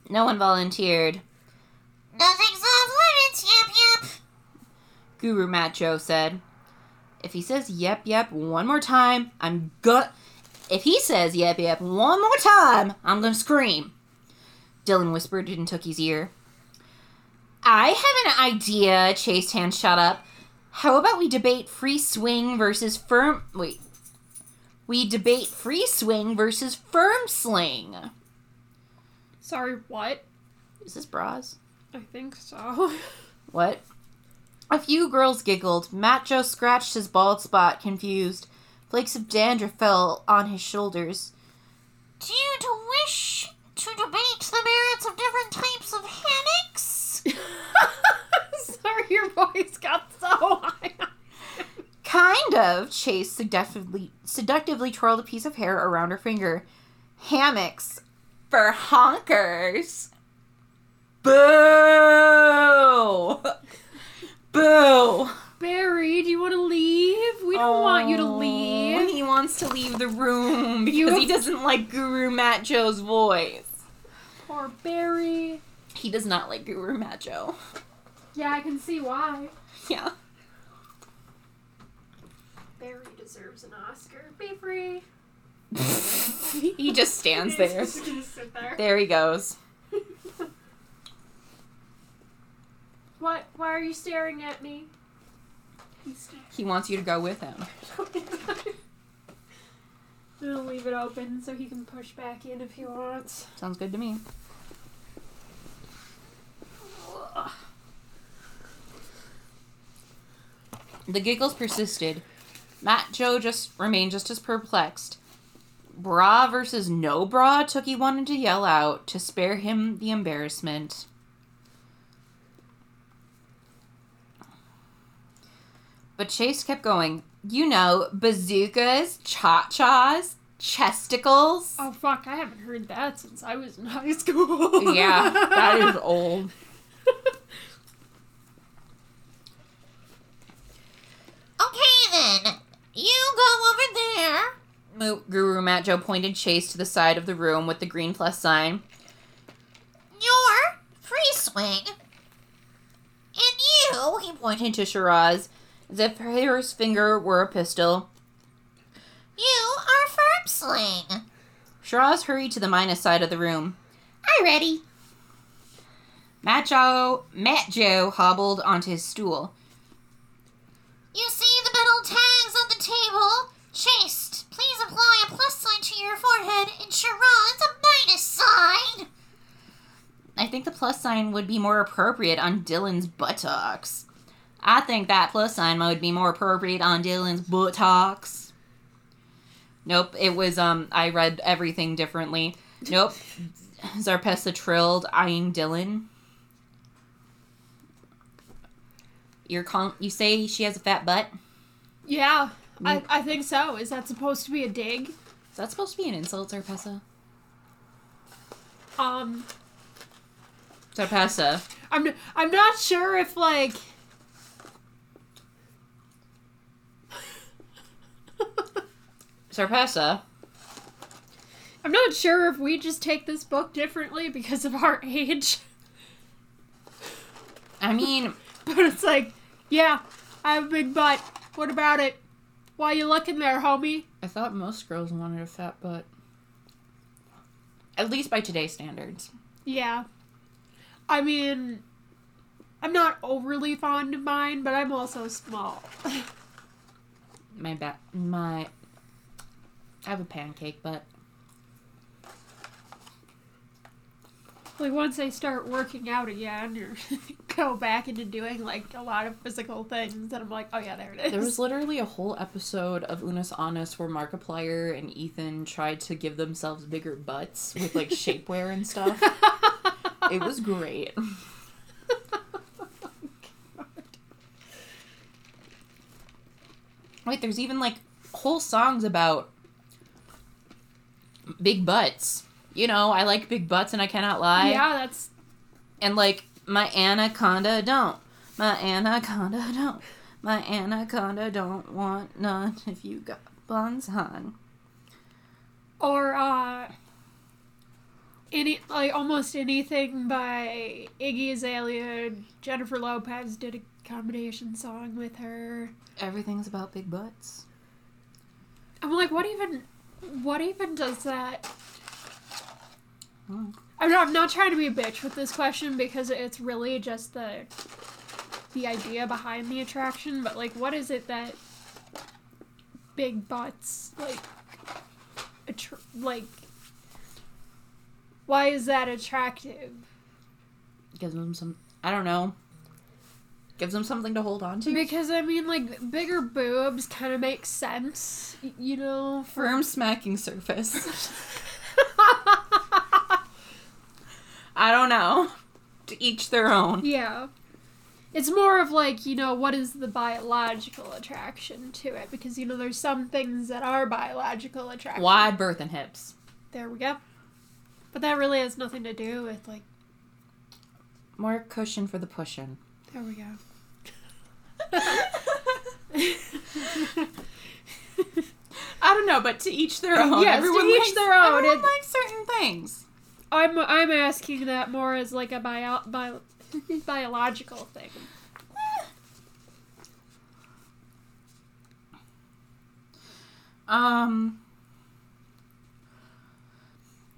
No one volunteered. Nothing's off limits, yep, yep. Guru Macho said, If he says yep, yep one more time, I'm gonna. If he says yep, yep one more time, I'm gonna scream. Dylan whispered in Tookie's ear. I have an idea, Chase Tan shot up. How about we debate free swing versus firm. Wait. We debate free swing versus firm sling. Sorry, what? Is this bras? I think so. What? A few girls giggled. Matt Joe scratched his bald spot, confused. Flakes of dandruff fell on his shoulders. Do you to wish to debate the merits of different types of hammocks? Sorry, your voice got so high. Kind of. Chase seductively, seductively twirled a piece of hair around her finger. Hammocks for honkers. Boo! Boo! Barry, do you want to leave? We don't want you to Oh, leave. He wants to leave the room because You- he doesn't like Guru Macho's voice. Poor Barry. He does not like Guru Macho. Yeah, I can see why. Yeah. Barry does deserves an Oscar. Be free. he just stands He's there. just gonna sit there. There he goes. What? Why are you staring at me? He wants you to go with him. I'm gonna leave it open so he can push back in if he wants. Sounds good to me. The giggles persisted. Matt Joe just remained just as perplexed. Bra versus no bra took he wanted to yell out to spare him the embarrassment. But Chase kept going. You know, bazookas, cha chas, chesticles. Oh fuck! I haven't heard that since I was in high school. Yeah, that is old. Okay then, you go over there. Guru Matt Joe pointed Chase to the side of the room with the green plus sign. You're free swing. And you, he pointed to Shiraz, as if her finger were a pistol. you are firm sling. Shiraz hurried to the minus side of the room. I ready. Matt Joe hobbled onto his stool. You see the table? Chased, please apply a plus sign to your forehead and Shiraz a minus sign. I think the plus sign would be more appropriate on Dylan's buttocks. I think that plus sign would be more appropriate on Dylan's buttocks. Nope, it was um I read everything differently. Nope. Zarpessa trilled, eyeing Dylan. You're call- you say she has a fat butt? yeah, I, I think so. Is that supposed to be a dig? Is that supposed to be an insult, Zarpessa? Um, Zarpessa. I'm I'm not sure if like. Zarpessa. I'm not sure if we just take this book differently because of our age. I mean, But it's like, yeah, I have a big butt. What about it? Why you looking there, homie? I thought most girls wanted a fat butt. At least by today's standards. Yeah. I mean, I'm not overly fond of mine, but I'm also small. My back, my. I have a pancake butt. Like once I start working out again or go back into doing like a lot of physical things, then I'm like, oh yeah, there it is. There was literally a whole episode of Unus Annus where Markiplier and Ethan tried to give themselves bigger butts with like shapewear and stuff. It was great. Wait, there's even like whole songs about big butts. You know, I like big butts and I cannot lie. yeah, that's And like my anaconda don't. My anaconda don't. My anaconda don't want none if you got buns on. or uh any like almost anything by Iggy Azalea. Jennifer Lopez did a combination song with her. Everything's about big butts. I'm like, what even, what even does that? I'm not, I'm not trying to be a bitch with this question because it's really just the, the idea behind the attraction. But like, what is it that big butts like, like, why is that attractive? Gives them some. I don't know. Gives them something to hold on to. Because I mean, like, bigger boobs kind of make sense, you know. For Firm smacking surface. I don't know. To each their own. Yeah. It's more of like, you know, what is the biological attraction to it? Because, you know, there's some things that are biological attraction. Wide berth and hips. There we go. But that really has nothing to do with, like, More cushion for the pushing. there we go. I don't know, but to each their own. Yes, to everyone each likes, their own. Everyone It- likes certain things. I'm I'm asking that more as like a bio, bio biological thing. Um.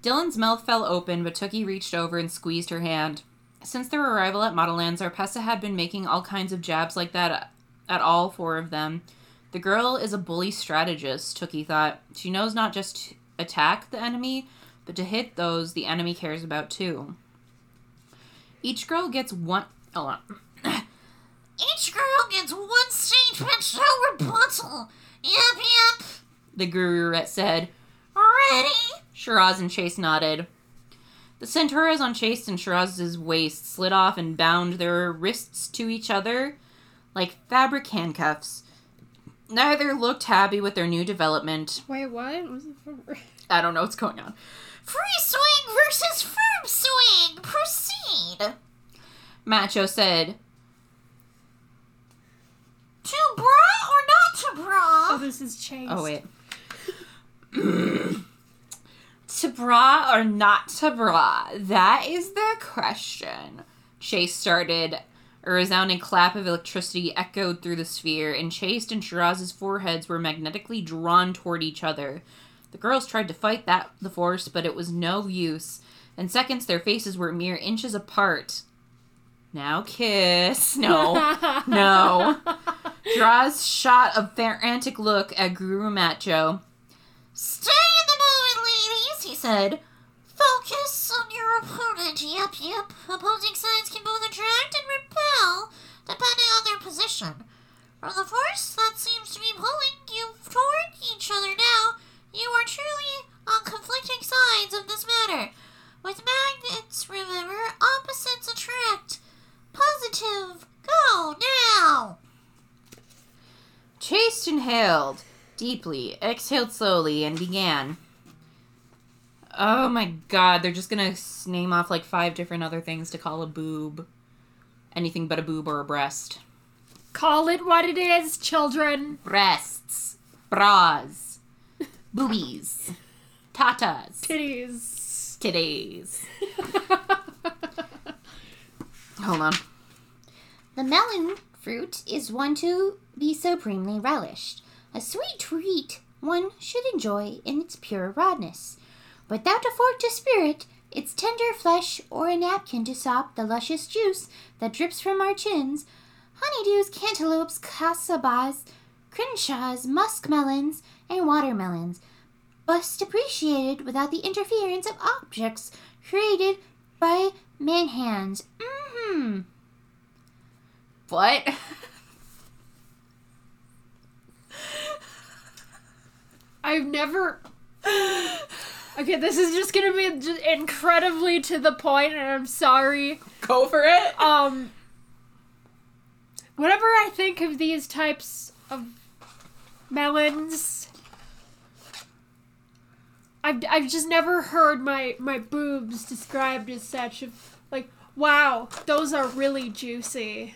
Dylan's mouth fell open, but Tookie reached over and squeezed her hand. Since their arrival at Modelland, Zarpessa had been making all kinds of jabs like that at all four of them. The girl is a bully strategist, Tookie thought. She knows not just to attack the enemy, but to hit those the enemy cares about too. Each girl gets one. Hold on. Each girl gets one statement, no rebuttal. Yep, yep. The guru said. Ready? Shiraz and Chase nodded. The centauras on Chase and Shiraz's waist slid off and bound their wrists to each other like fabric handcuffs. Neither looked happy with their new development. Wait, what? Was it from- I don't know what's going on. Free swing versus firm swing. Proceed. Macho said, To bra or not to bra? Oh, this is Chase. Oh, wait. to bra or not to bra? That is the question. Chase started. A resounding clap of electricity echoed through the sphere, and Chase and Shiraz's foreheads were magnetically drawn toward each other. The girls tried to fight that the force, but it was no use. In seconds, their faces were mere inches apart. Now kiss. No. no. Shiraz shot a frantic look at Guru Macho. Stay in the moment, ladies, he said. Focus on your opponent. Yep, yep. Opposing sides can both attract and repel, depending on their position. From the force that seems to be pulling you toward each other now, you are truly on conflicting sides of this matter. With magnets, remember, opposites attract. Positive. Go now. Chase inhaled deeply, exhaled slowly, and began. Oh my god, they're just gonna name off like five different other things to call a boob. Anything but a boob or a breast. Call it what it is, children. Breasts, bras, boobies, tatas, Titties. titties. Hold on. The melon fruit is one to be supremely relished, a sweet treat one should enjoy in its pure rawness. Without a fork to spear it, its tender flesh, or a napkin to sop the luscious juice that drips from our chins, honeydews, cantaloupes, casabas, crenshaws, muskmelons, and watermelons, best appreciated without the interference of objects created by man hands. Mm-hmm. What? I've never. Okay, this is just gonna be just incredibly to the point, and I'm sorry. Go for it. Um, whenever I think of these types of melons, I've, I've just never heard my, my boobs described as such. Of like, wow, those are really juicy.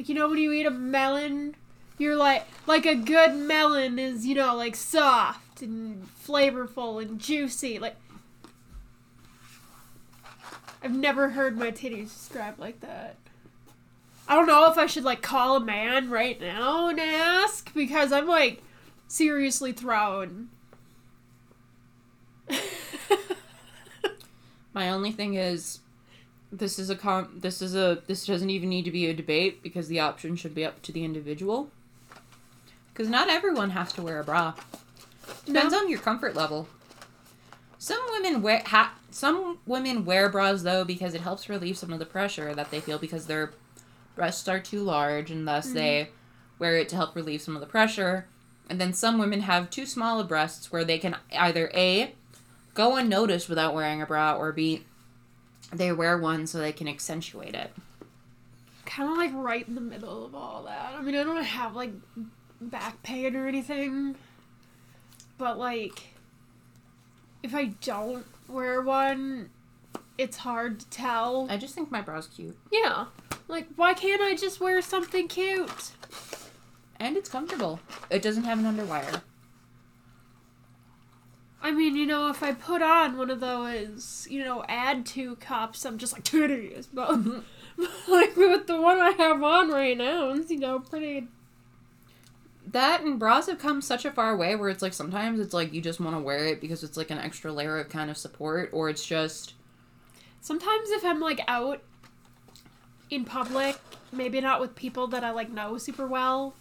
Like you know when you eat a melon, you're like like a good melon is you know like soft and flavorful and juicy. Like I've never heard my titties described like that. I don't know if I should like call a man right now and ask because I'm like seriously thrown. My only thing is, this is a com- this is a this doesn't even need to be a debate because the option should be up to the individual. Because not everyone has to wear a bra. Depends on your comfort level. Some women wear ha- some women wear bras though because it helps relieve some of the pressure that they feel because their breasts are too large and thus they mm-hmm. wear it to help relieve some of the pressure. And then some women have too small of breasts where they can either a go unnoticed without wearing a bra or b they wear one so they can accentuate it. kind of like right in the middle of all that. I mean, I don't have like back pain or anything, but like if I don't wear one, it's hard to tell. I just think my bra's cute Yeah. Like, why can't I just wear something cute? and it's comfortable. It doesn't have an underwire. I mean, you know, if I put on one of those, you know, add to cups, I'm just like titties. But like with the one I have on right now, it's you know pretty. that and bras have come such a far way where it's like sometimes it's like you just want to wear it because it's like an extra layer of kind of support, or it's just Sometimes if I'm like out in public, maybe not with people that I like know super well,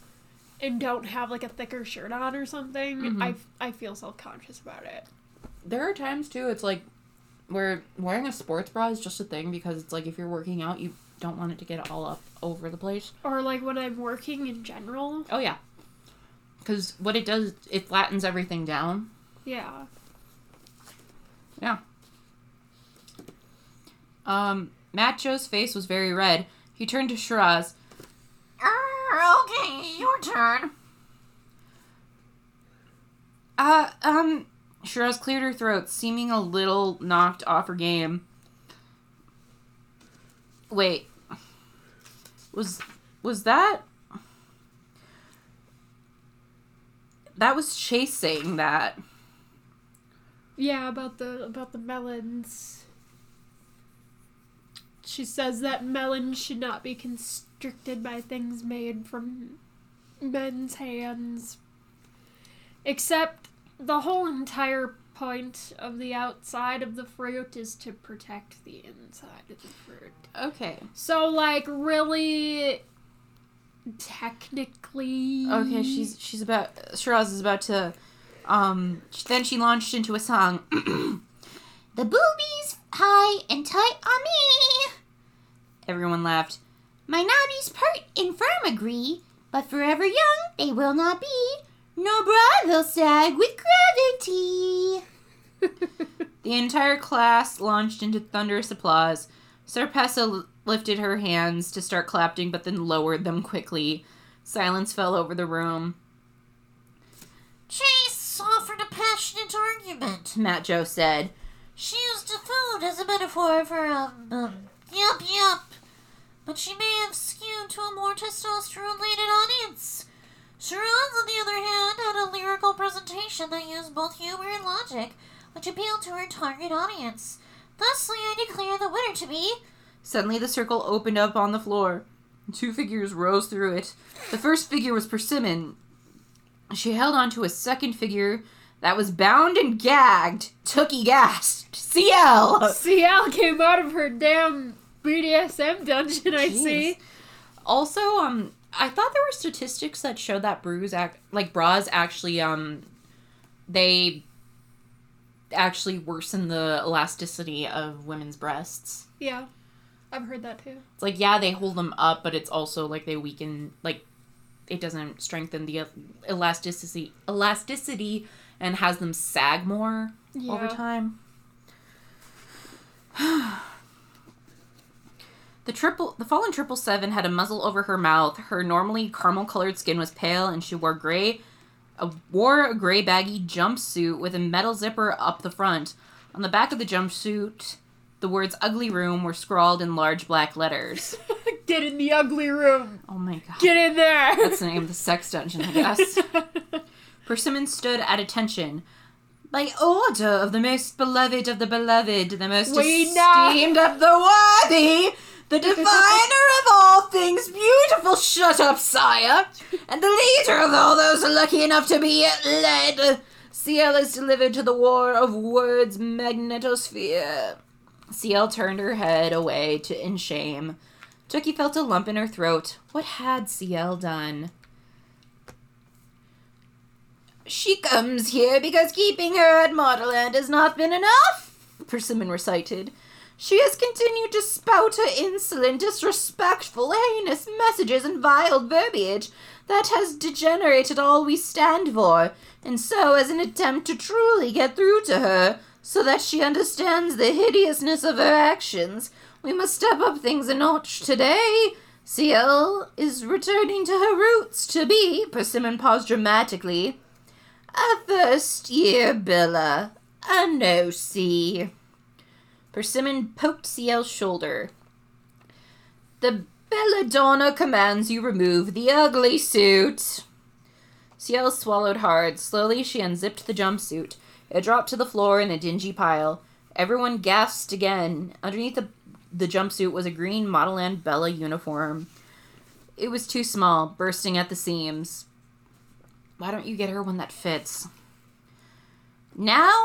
and don't have like a thicker shirt on or something, Mhm. I I feel self conscious about it. there are times too. It's like where wearing a sports bra is just a thing because it's like if you're working out, you don't want it to get all up over the place. Or like when I'm working in general. Oh yeah, because what it does, it flattens everything down. Yeah. Yeah. Um, Matt Joe's face was very red. He turned to Shiraz. Er, okay, your turn. Uh, um, Shiraz cleared her throat, seeming a little knocked off her game. Wait. Was was that That was Chase saying that. Yeah, about the about the melons. She says that melons should not be constricted by things made from men's hands. Except the whole entire point of the outside of the fruit is to protect the inside of the fruit. Okay. So like really technically Okay, she's she's about Shiraz is about to um then she launched into a song. The boobies high and tight on me. Everyone laughed. My knobbies pert and firm agree, but forever young they will not be. No bra will sag with gravity. The entire class launched into thunderous applause. Zarpessa l- lifted her hands to start clapping, but then lowered them quickly. Silence fell over the room. Chase offered a passionate argument. Matt Joe said, She used the food as a metaphor for um, um yup yup. But she may have skewed to a more testosterone-laden audience. Shiraz, on the other hand, had a lyrical presentation that used both humor and logic, which appealed to her target audience. Thusly, I declare the winner to be Suddenly, the circle opened up on the floor. Two figures rose through it. The first figure was Persimmon. She held on to a second figure that was bound and gagged. Tookie gasped. CL! CL came out of her damn BDSM dungeon, I see. Also, um, I thought there were statistics that showed that brews act like bras actually um they actually worsen the elasticity of women's breasts. Yeah. I've heard that too. It's like yeah, they hold them up, but it's also like they weaken like it doesn't strengthen the elasticity elasticity and has them sag more Yeah. over time. the triple, the fallen triple seven had a muzzle over her mouth. Her normally caramel colored skin was pale, and she wore gray, uh, wore a gray baggy jumpsuit with a metal zipper up the front. On the back of the jumpsuit, the words "ugly room" were scrawled in large black letters. Get in the ugly room. Oh my god! Get in there. That's the name of the sex dungeon, I guess. Persimmon stood at attention. By order of the most beloved of the beloved, the most We know- esteemed of the worthy, the diviner of all things beautiful, shut up, sire, and the leader of all those lucky enough to be led. CL is delivered to the war of words magnetosphere. CL turned her head away to in shame. Tookie felt a lump in her throat. What had CL done? She comes here because keeping her at Modelland has not been enough, Persimmon recited. She has continued to spout her insolent, disrespectful, heinous messages and vile verbiage that has degenerated all we stand for, and so, as an attempt to truly get through to her, so that she understands the hideousness of her actions, we must step up things a notch today. CL is returning to her roots to be, Persimmon paused dramatically, a first year billa, a no see. Persimmon poked CL's shoulder. The belladonna commands you remove the ugly suit. CL swallowed hard. Slowly, she unzipped the jumpsuit. It dropped to the floor in a dingy pile. Everyone gasped again. Underneath the, the jumpsuit was a green Modelland Bella uniform. It was too small, bursting at the seams. Why don't you get her one that fits? Now.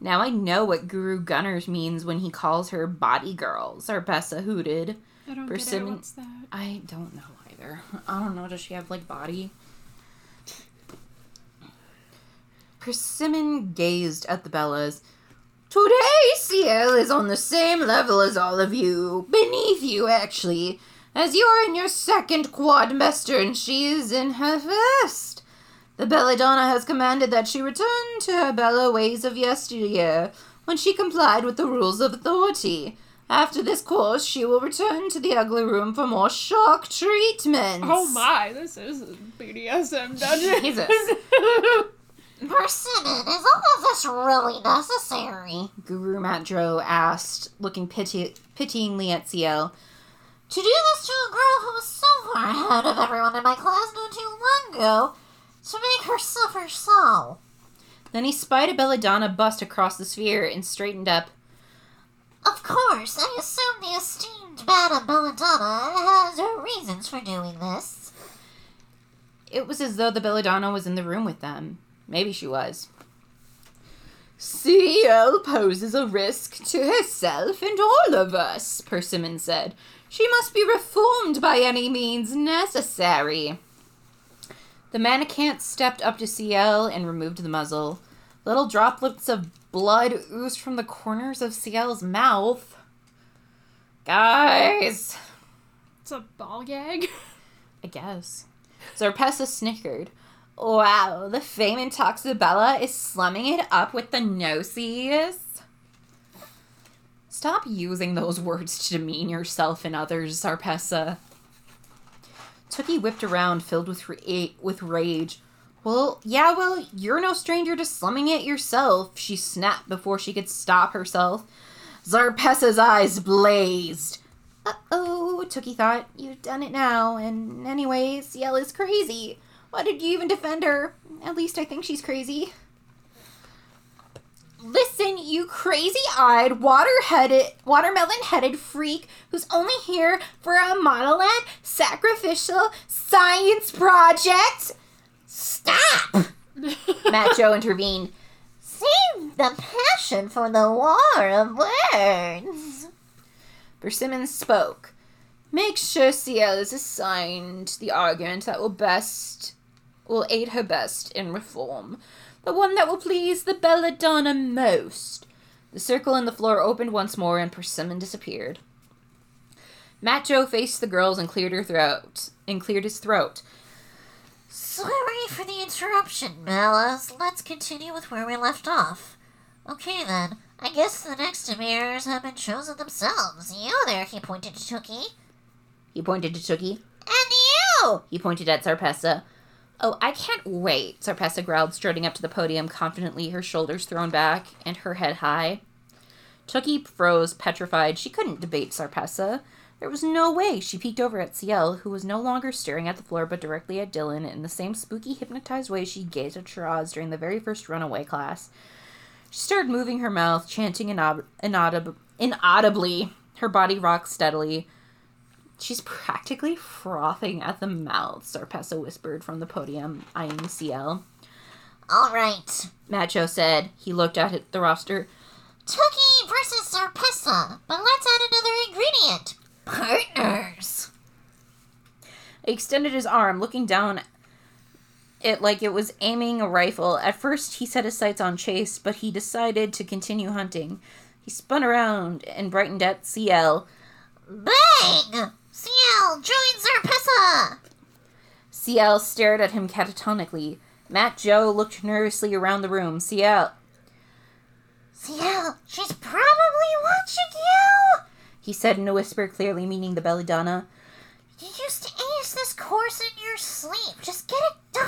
Now I know what Guru Gunners means when he calls her body girl, Zarpessa hooted. I don't get it. Persimmon- What's that? I don't know either. I don't know. Does she have like body? Persimmon gazed at the Bellas. Today, Ciel is on the same level as all of you. Beneath you, actually. As you are in your second quadmester and she is in her first. The Belladonna has commanded that she return to her Bella ways of yesteryear, when she complied with the rules of authority. After this course, she will return to the ugly room for more shock treatments. Oh my, this is a BDSM dungeon. Jesus. Persimmon, is all of this really necessary? Guru Matdro asked, looking pity- pityingly at Ciel. To do this to a girl who was so far ahead of everyone in my class not too long ago, to make her suffer so. Then he spied a belladonna bust across the sphere and straightened up. Of course, I assume the esteemed Madame Belladonna has her reasons for doing this. It was as though the belladonna was in the room with them. Maybe she was. Ciel poses a risk to herself and all of us, Persimmon said. She must be reformed by any means necessary. The mannequin stepped up to CL and removed the muzzle. Little droplets of blood oozed from the corners of CL's mouth. Guys, It's a ball gag. I guess. Zarpessa snickered. Wow, the fame in Toxabella is slumming it up with the noses. Stop using those words to demean yourself and others, Zarpessa. Tookie whipped around, filled with ra- with rage. Well, yeah, well, you're no stranger to slumming it yourself, she snapped before she could stop herself. Zarpessa's eyes blazed. Uh-oh, Tookie thought. You've done it now, and anyway, Ciel is crazy. Why did you even defend her? At least I think she's crazy. Listen, you crazy-eyed, water-headed, watermelon-headed freak who's only here for a Model sacrificial science project. Stop! Matt Joe intervened. Save the passion for the war of words. Persimmon spoke. Make sure Ciel is assigned the argument that will best will aid her best in reform. The one that will please the belladonna most. The circle in the floor opened once more and Persimmon disappeared. Joe faced the girls and cleared her throat and cleared his throat. Sorry for the interruption, Bellas. Let's continue with where we left off. Okay then, I guess the next emirs have been chosen themselves. You there, he pointed to Tookie. He pointed to Tookie. And you! He pointed at Zarpessa. Oh, I can't wait, Zarpessa growled, strutting up to the podium confidently, her shoulders thrown back and her head high. Tookie froze, petrified. She couldn't debate Zarpessa. There was no way. She peeked over at Ciel, who was no longer staring at the floor but directly at Dylan in the same spooky, hypnotized way she gazed at Shiraz during the very first runaway class. She started moving her mouth, chanting inaud- inaudib- inaudibly. Her body rocked steadily. She's practically frothing at the mouth, Zarpessa whispered from the podium, eyeing CL. Alright. Macho said. He looked at the roster. Tookie versus Zarpessa, but let's add another ingredient. Partners. He extended his arm, looking down it like it was aiming a rifle. At first, he set his sights on Chase, but he decided to continue hunting. He spun around and brightened at CL. Bang! Ciel, join Zarpessa! CL stared at him catatonically. Matt Joe looked nervously around the room. CL. Ciel, she's probably watching you! he said in a whisper, clearly meaning the belladonna. You used to ace this course in your sleep. Just get it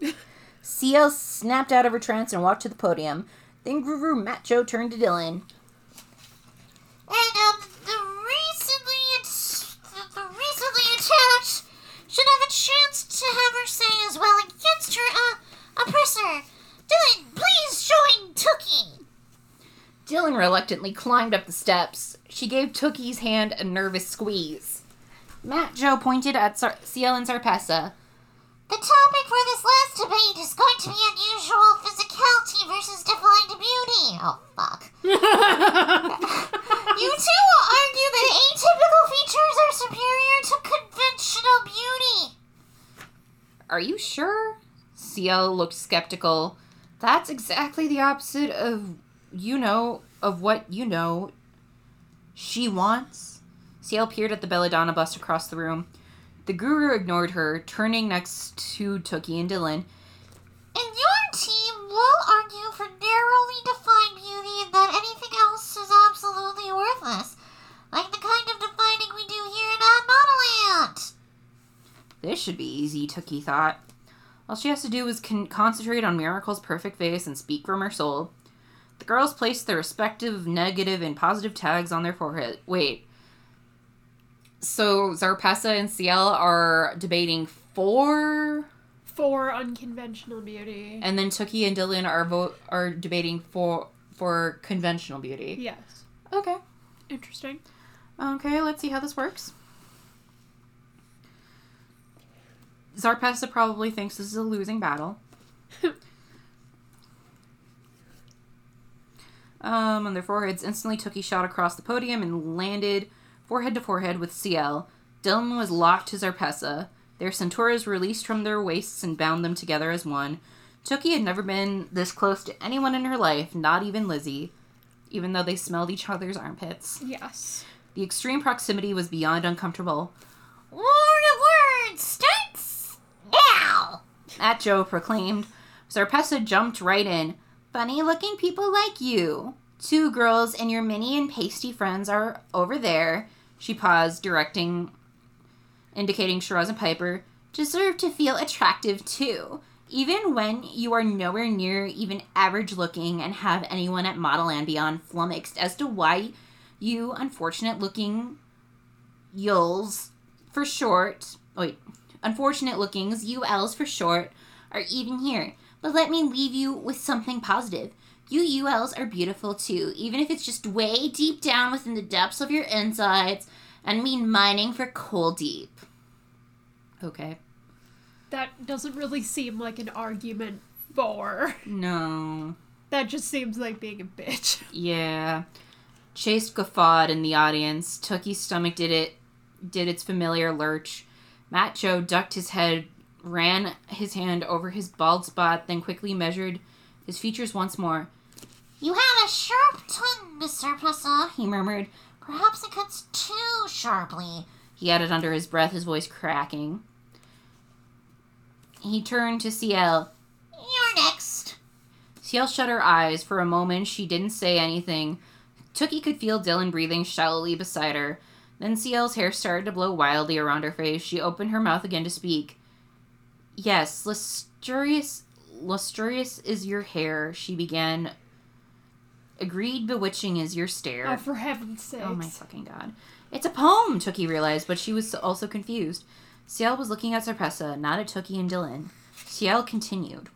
done. CL snapped out of her trance and walked to the podium. Then Guru Matt Joe turned to Dylan. And um, should have a chance to have her say as well against her uh, oppressor. Dylan, please join Tookie. Dylan reluctantly climbed up the steps. She gave Tookie's hand a nervous squeeze. Matt Joe pointed at Ciel and Zarpessa. The topic for this last debate is going to be unusual physicality versus defined beauty. Oh, fuck. You two will argue that atypical features are superior to conventional beauty. Are you sure? CL looked skeptical. That's exactly the opposite of, you know, of what you know she wants. CL peered at the Belladonna bust across the room. The guru ignored her, turning next to Tookie and Dylan. And your team will argue for narrowly defined beauty and that anything else is absolutely worthless. Like the kind of defining we do here in Odd Model Land. This should be easy, Tookie thought. All she has to do is con- concentrate on Miracle's perfect face and speak from her soul. The girls placed their respective negative and positive tags on their forehead. Wait. So Zarpessa and CL are debating for, For unconventional beauty. and then Tookie and Dylan are vote are debating for for conventional beauty. Yes. Okay. Interesting. Okay, let's see how this works. Zarpessa probably thinks this is a losing battle. um, on their foreheads, instantly Tookie shot across the podium and landed forehead to forehead with CL. Dylan was locked to Zarpessa. Their centauras released from their waists and bound them together as one. Tookie had never been this close to anyone in her life, not even Lizzie, even though they smelled each other's armpits. Yes. The extreme proximity was beyond uncomfortable. War of Words starts now. At Joe proclaimed. Zarpessa jumped right in. Funny looking people like you. Two girls and your mini and pasty friends are over there. She paused, directing, indicating Shiraz and Piper, deserve to feel attractive too. Even when you are nowhere near even average looking and have anyone at Model and Beyond flummoxed as to why you unfortunate looking yuls for short wait unfortunate lookings ULs for short are even here but let me leave you with something positive you ULs are beautiful too even if it's just way deep down within the depths of your insides and mean mining for coal deep okay That doesn't really seem like an argument for. no That just seems like being a bitch. Yeah. Chase guffawed in the audience. Tookie's stomach did it did its familiar lurch. Matt Joe ducked his head, ran his hand over his bald spot, then quickly measured his features once more. You have a sharp tongue, Mr. Pussa, he murmured. Perhaps it cuts too sharply. He added under his breath, his voice cracking. He turned to CL. You're next. CL shut her eyes. For a moment, she didn't say anything. Tookie could feel Dylan breathing shallowly beside her. Then CL's hair started to blow wildly around her face. She opened her mouth again to speak. Yes, lustrous, lustrous is your hair, she began. Agreed, bewitching is your stare. Oh, for heaven's sake. Oh my fucking god. It's a poem, Tookie realized, but she was also confused. Ciel was looking at Zarpessa, not at Tookie and Dylan. Ciel continued.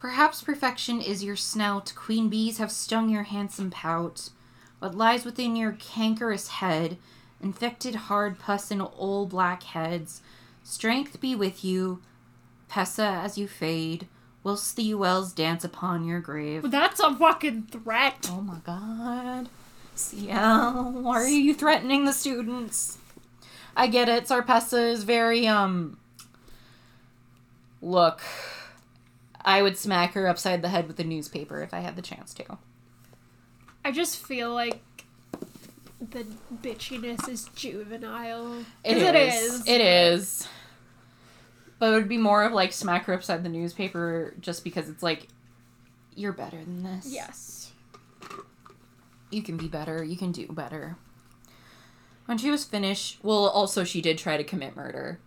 Perhaps perfection is your snout. Queen bees have stung your handsome pout. What lies within your cankerous head, infected hard pus and old black heads. Strength be with you, Pessa, as you fade, whilst the ULs dance upon your grave. That's a fucking threat. Oh my god. CL, why are you threatening the students? I get it. Zarpessa is very, um. Look, I would smack her upside the head with a newspaper if I had the chance to. I just feel like the bitchiness is juvenile. It is. It is. It is. But it would be more of like smack her upside the newspaper just because it's like, you're better than this. Yes. you can be better, you can do better. When she was finished, well, also she did try to commit murder.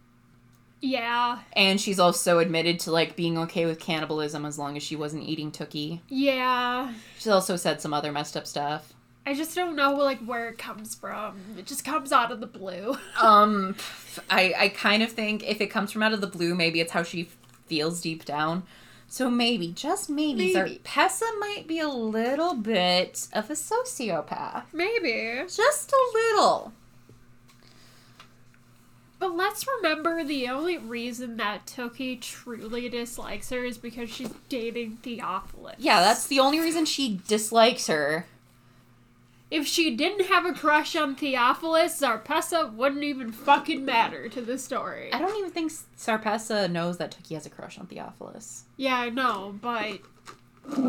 Yeah. And she's also admitted to like being okay with cannibalism as long as she wasn't eating Tookie. Yeah. She's also said some other messed up stuff. I just don't know like where it comes from. It just comes out of the blue. Um, I I kind of think if it comes from out of the blue, maybe it's how she feels deep down. So maybe, just maybe, Maybe. Zarpessa might be a little bit of a sociopath. Maybe. Just a little. But let's remember the only reason that Tookie truly dislikes her is because she's dating Theophilus. Yeah, that's the only reason she dislikes her. If she didn't have a crush on Theophilus, Zarpessa wouldn't even fucking matter to the story. I don't even think Zarpessa knows that Tookie has a crush on Theophilus. Yeah, I know, but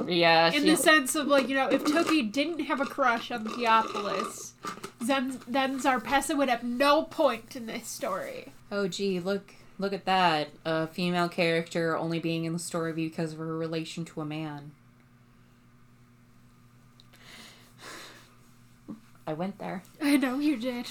Yeah, in the sense of like, you know, if Tookie didn't have a crush on Theophilus, then then Zarpessa would have no point in this story. Oh gee, look look at that. A female character only being in the story because of her relation to a man. I went there. I know you did.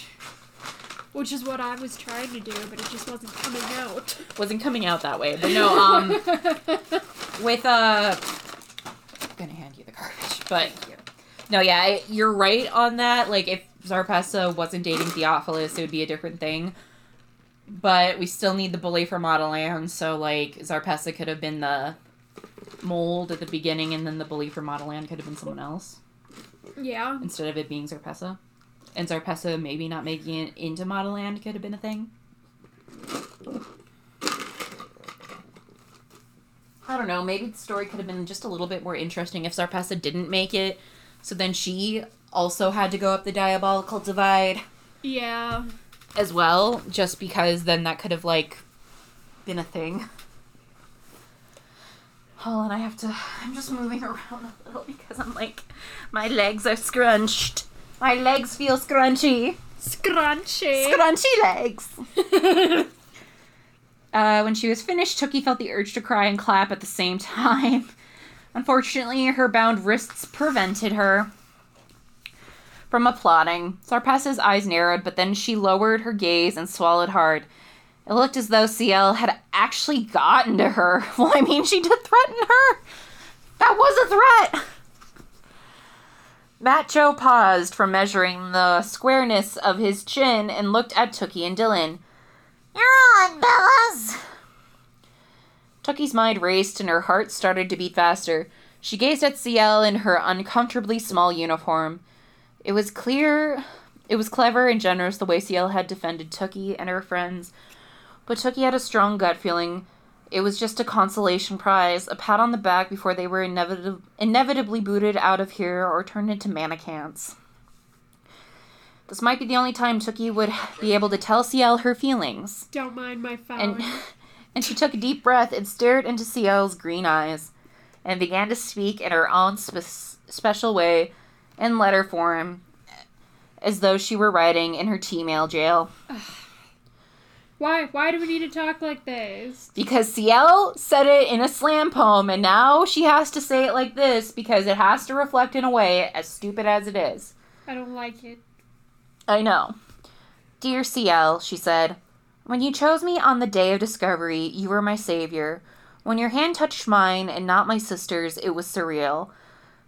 Which is what I was trying to do, but it just wasn't coming out. Wasn't coming out that way, but no, um with uh I'm gonna hand you the garbage. But no, yeah, I, you're right on that. Like if Zarpessa wasn't dating Theophilus, it would be a different thing. But we still need the bully for Modelland, so like Zarpessa could have been the mold at the beginning and then the bully for Modelland could have been someone else yeah. instead of it being Zarpessa. And Zarpessa maybe not making it into Modelland could have been a thing. I don't know, maybe the story could have been just a little bit more interesting if Zarpessa didn't make it. So then she also had to go up the diabolical divide Yeah. as well, just because then that could have like been a thing. Oh, and I have to. I'm just moving around a little because I'm like, my legs are scrunched. My legs feel scrunchy. Scrunchy. Scrunchy legs. uh, when she was finished, Tookie felt the urge to cry and clap at the same time. Unfortunately, her bound wrists prevented her from applauding. Zarpessa's eyes narrowed, but then she lowered her gaze and swallowed hard. It looked as though CL had actually gotten to her. Well, I mean, she did threaten her. That was a threat. Matt Joe paused from measuring the squareness of his chin and looked at Tookie and Dylan. You're on, Bellas. Tookie's mind raced and her heart started to beat faster. She gazed at CL in her uncomfortably small uniform. It was clear, it was clever and generous the way CL had defended Tookie and her friends, but Tookie had a strong gut feeling it was just a consolation prize, a pat on the back before they were inevitab- inevitably booted out of here or turned into mannequins. This might be the only time Tookie would be able to tell CL her feelings Don't mind my phone. and and she took a deep breath and stared into CL's green eyes, and began to speak in her own spe- special way, in letter form, as though she were writing in her T-mail jail. Why? Why do we need to talk like this? Because Ciel said it in a slam poem, and now she has to say it like this because it has to reflect in a way as stupid as it is. I don't like it. I know. Dear CL, she said, when you chose me on the day of discovery, you were my savior. When your hand touched mine and not my sister's, it was surreal.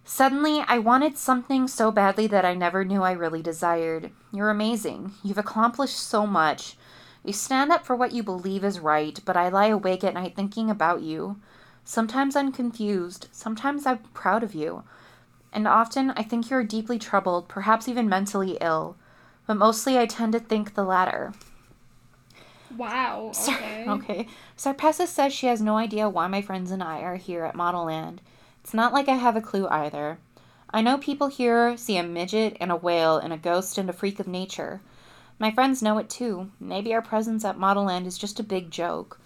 Suddenly, I wanted something so badly that I never knew I really desired. You're amazing. You've accomplished so much. You stand up for what you believe is right, but I lie awake at night thinking about you. Sometimes I'm confused. Sometimes I'm proud of you. And often I think you're deeply troubled, perhaps even mentally ill but mostly I tend to think the latter. Wow. Sar- Okay. okay. Zarpessa says she has no idea why my friends and I are here at Modelland. It's not like I have a clue either. I know people here see a midget and a whale and a ghost and a freak of nature. My friends know it too. Maybe our presence at Modelland is just a big joke.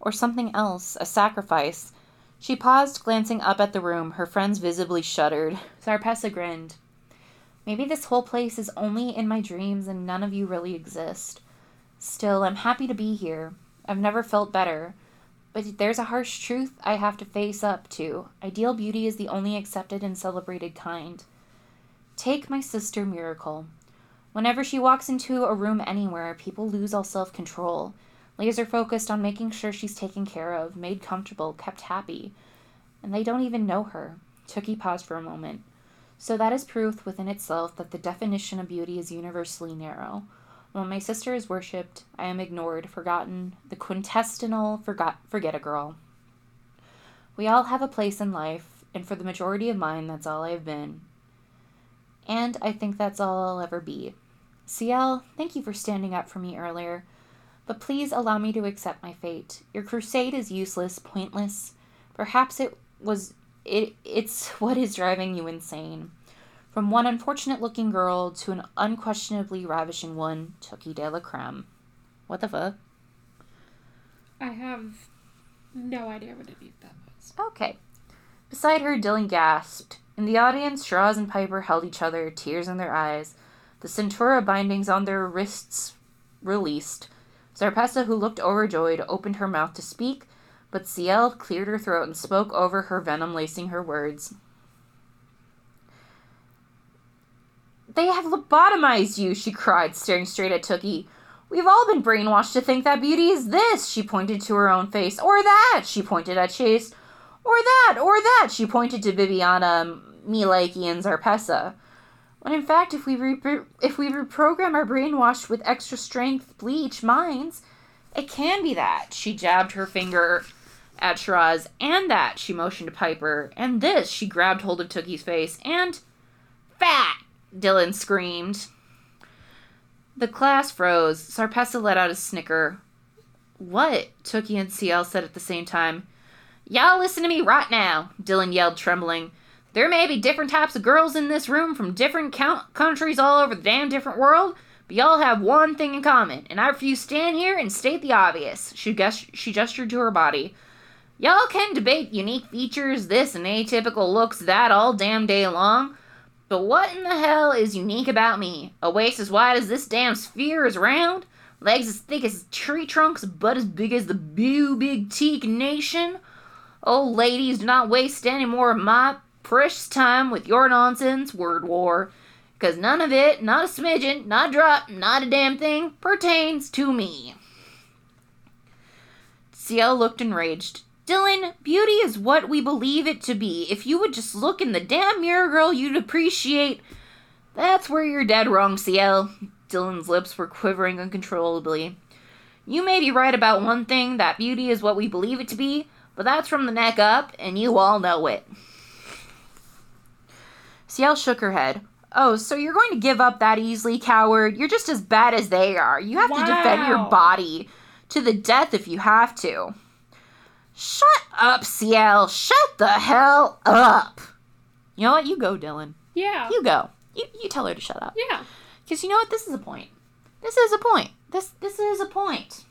Or something else, a sacrifice. She paused, glancing up at the room. Her friends visibly shuddered. Zarpessa grinned. Maybe this whole place is only in my dreams and none of you really exist. Still, I'm happy to be here. I've never felt better. But there's a harsh truth I have to face up to. Ideal beauty is the only accepted and celebrated kind. Take my sister Miracle. Whenever she walks into a room anywhere, people lose all self control. Laser focused on making sure she's taken care of, made comfortable, kept happy. And they don't even know her. Tookie paused for a moment. So that is proof within itself that the definition of beauty is universally narrow. When my sister is worshipped, I am ignored, forgotten, the quintessential forgot forget a girl. We all have a place in life, and for the majority of mine, that's all I've been. And I think that's all I'll ever be. CL, thank you for standing up for me earlier. But please allow me to accept my fate. Your crusade is useless, pointless. Perhaps it was it it's what is driving you insane. From one unfortunate looking girl to an unquestionably ravishing one, Tookie de la Creme. What the fuck? I have no idea what any of that was. Okay. Beside her, Dylan gasped. In the audience, Shiraz and Piper held each other, tears in their eyes. The Centura bindings on their wrists released. Zarpessa, who looked overjoyed, opened her mouth to speak, but Ciel cleared her throat and spoke over her venom lacing her words. They have lobotomized you, she cried, staring straight at Tookie. We've all been brainwashed to think that beauty is this, she pointed to her own face, or that, she pointed at Chase, or that, or that, she pointed to Viviana, Milaki, and Zarpessa. When in fact, if we re- if we reprogram our brainwashed with extra strength bleach minds, it can be that. She jabbed her finger at Shiraz, and that, she motioned to Piper, and this, she grabbed hold of Tookie's face, and fat, Dylan screamed. The class froze. Zarpessa let out a snicker. What? Tookie and Ciel said at the same time. Y'all listen to me right now, Dylan yelled, trembling. There may be different types of girls in this room from different count- countries all over the damn different world, but y'all have one thing in common, and I refuse to stand here and state the obvious. She, gest- she gestured to her body. Y'all can debate unique features, this and atypical looks, that all damn day long, but what in the hell is unique about me? A waist as wide as this damn sphere is round? Legs as thick as tree trunks, butt as big as the Bew Big Teak Nation? Oh, ladies, do not waste any more of my precious time with your nonsense, word war. Because none of it, not a smidgen, not a drop, not a damn thing, pertains to me. Ciel looked enraged. Dylan, beauty is what we believe it to be. If you would just look in the damn mirror, girl, you'd appreciate. That's where you're dead wrong, Ciel. Dylan's lips were quivering uncontrollably. You may be right about one thing that beauty is what we believe it to be, but that's from the neck up, and you all know it. Ciel shook her head. Oh, so you're going to give up that easily, coward? You're just as bad as they are. You have to defend your body to the death if you have to. Shut up, Ciel. Shut the hell up. You know what? You go, Dylan. Yeah. You go. You, you tell her to shut up. yeah. Because you know what? This is a point. This is a point. This this is a point.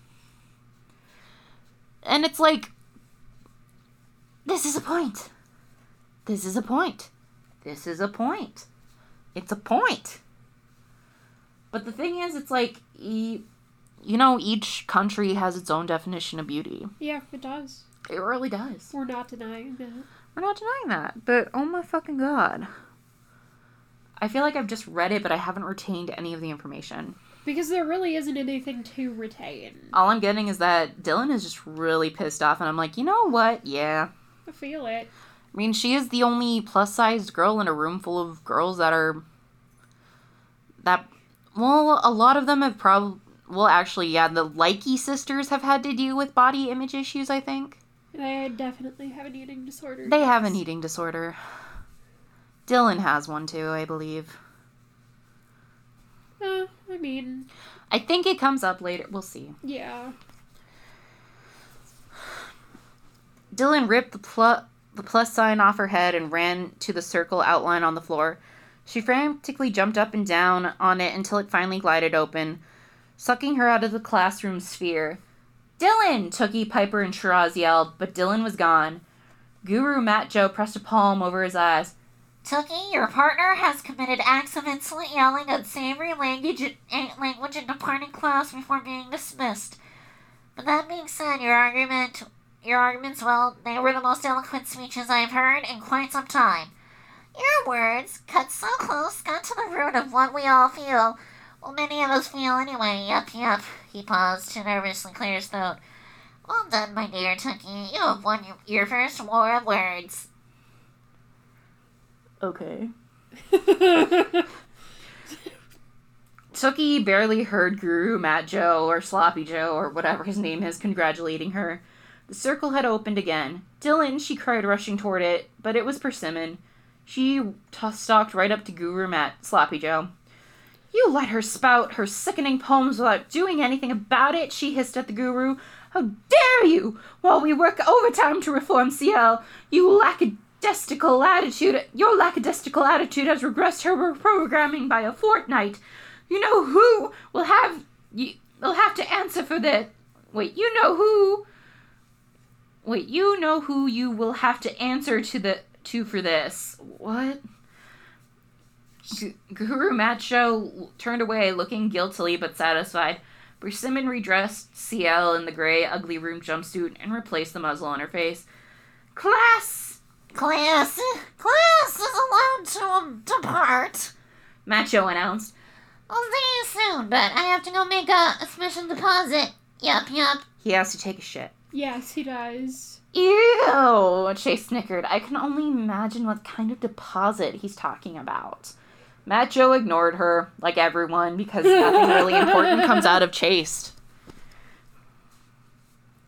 And it's like this is a point. This is a point. This is a point. It's a point. But the thing is, it's like e- you know, each country has its own definition of beauty. Yeah, it does. It really does. We're not denying that. We're not denying that, but oh my fucking god. I feel like I've just read it, but I haven't retained any of the information. Because there really isn't anything to retain. All I'm getting is that Dylan is just really pissed off, and I'm like, you know what? Yeah. I feel it. I mean, she is the only plus sized girl in a room full of girls that are. That. Well, a lot of them have probably. Well, actually, yeah, the Likey sisters have had to deal with body image issues, I think. They definitely have an eating disorder. They have an eating disorder. Dylan has one too, I believe. Uh, I mean, I think it comes up later. We'll see. yeah. Dylan ripped the, pl- the plus sign off her head and ran to the circle outline on the floor. She frantically jumped up and down on it until it finally glided open, sucking her out of the classroom sphere. Dylan! Tookie, Piper, and Shiraz yelled, but Dylan was gone. Guru Matt Joe pressed a palm over his eyes. Tookie, your partner has committed acts of insolent yelling unsavory language, eh, language in departing class before being dismissed. But that being said, your argument, your arguments, well, they were the most eloquent speeches I've heard in quite some time. Your words, cut so close, got to the root of what we all feel. Well, many of us feel anyway. Yup, yup. He paused to nervously clear his throat. Well done, my dear Tookie. You have won your, your first war of words. Okay. Tookie barely heard Guru Matt Joe or Sloppy Joe or whatever his name is congratulating her. The circle had opened again. Dylan, she cried, rushing toward it, but it was persimmon. She t- stalked right up to Guru Matt Sloppy Joe. You let her spout her sickening poems without doing anything about it, she hissed at the guru. How dare you! While we work overtime to reform CL, you lackadaisical attitude, your lackadaisical attitude has regressed her programming by a fortnight. You know who will have you will have to answer for this. Wait, you know who? Wait, you know who you will have to answer to the to for this. What? G- Guru Macho turned away, looking guiltily but satisfied. Persimmon redressed CL in the gray, ugly room jumpsuit and replaced the muzzle on her face. Class! Class, class is allowed to um, depart. Macho announced. I'll see you soon, but I have to go make a, a special deposit. Yup, yup. He has to take a shit. Yes, he does. Ew! Chase snickered. I can only imagine what kind of deposit he's talking about. Matt Joe ignored her, like everyone, because nothing really important comes out of Chase.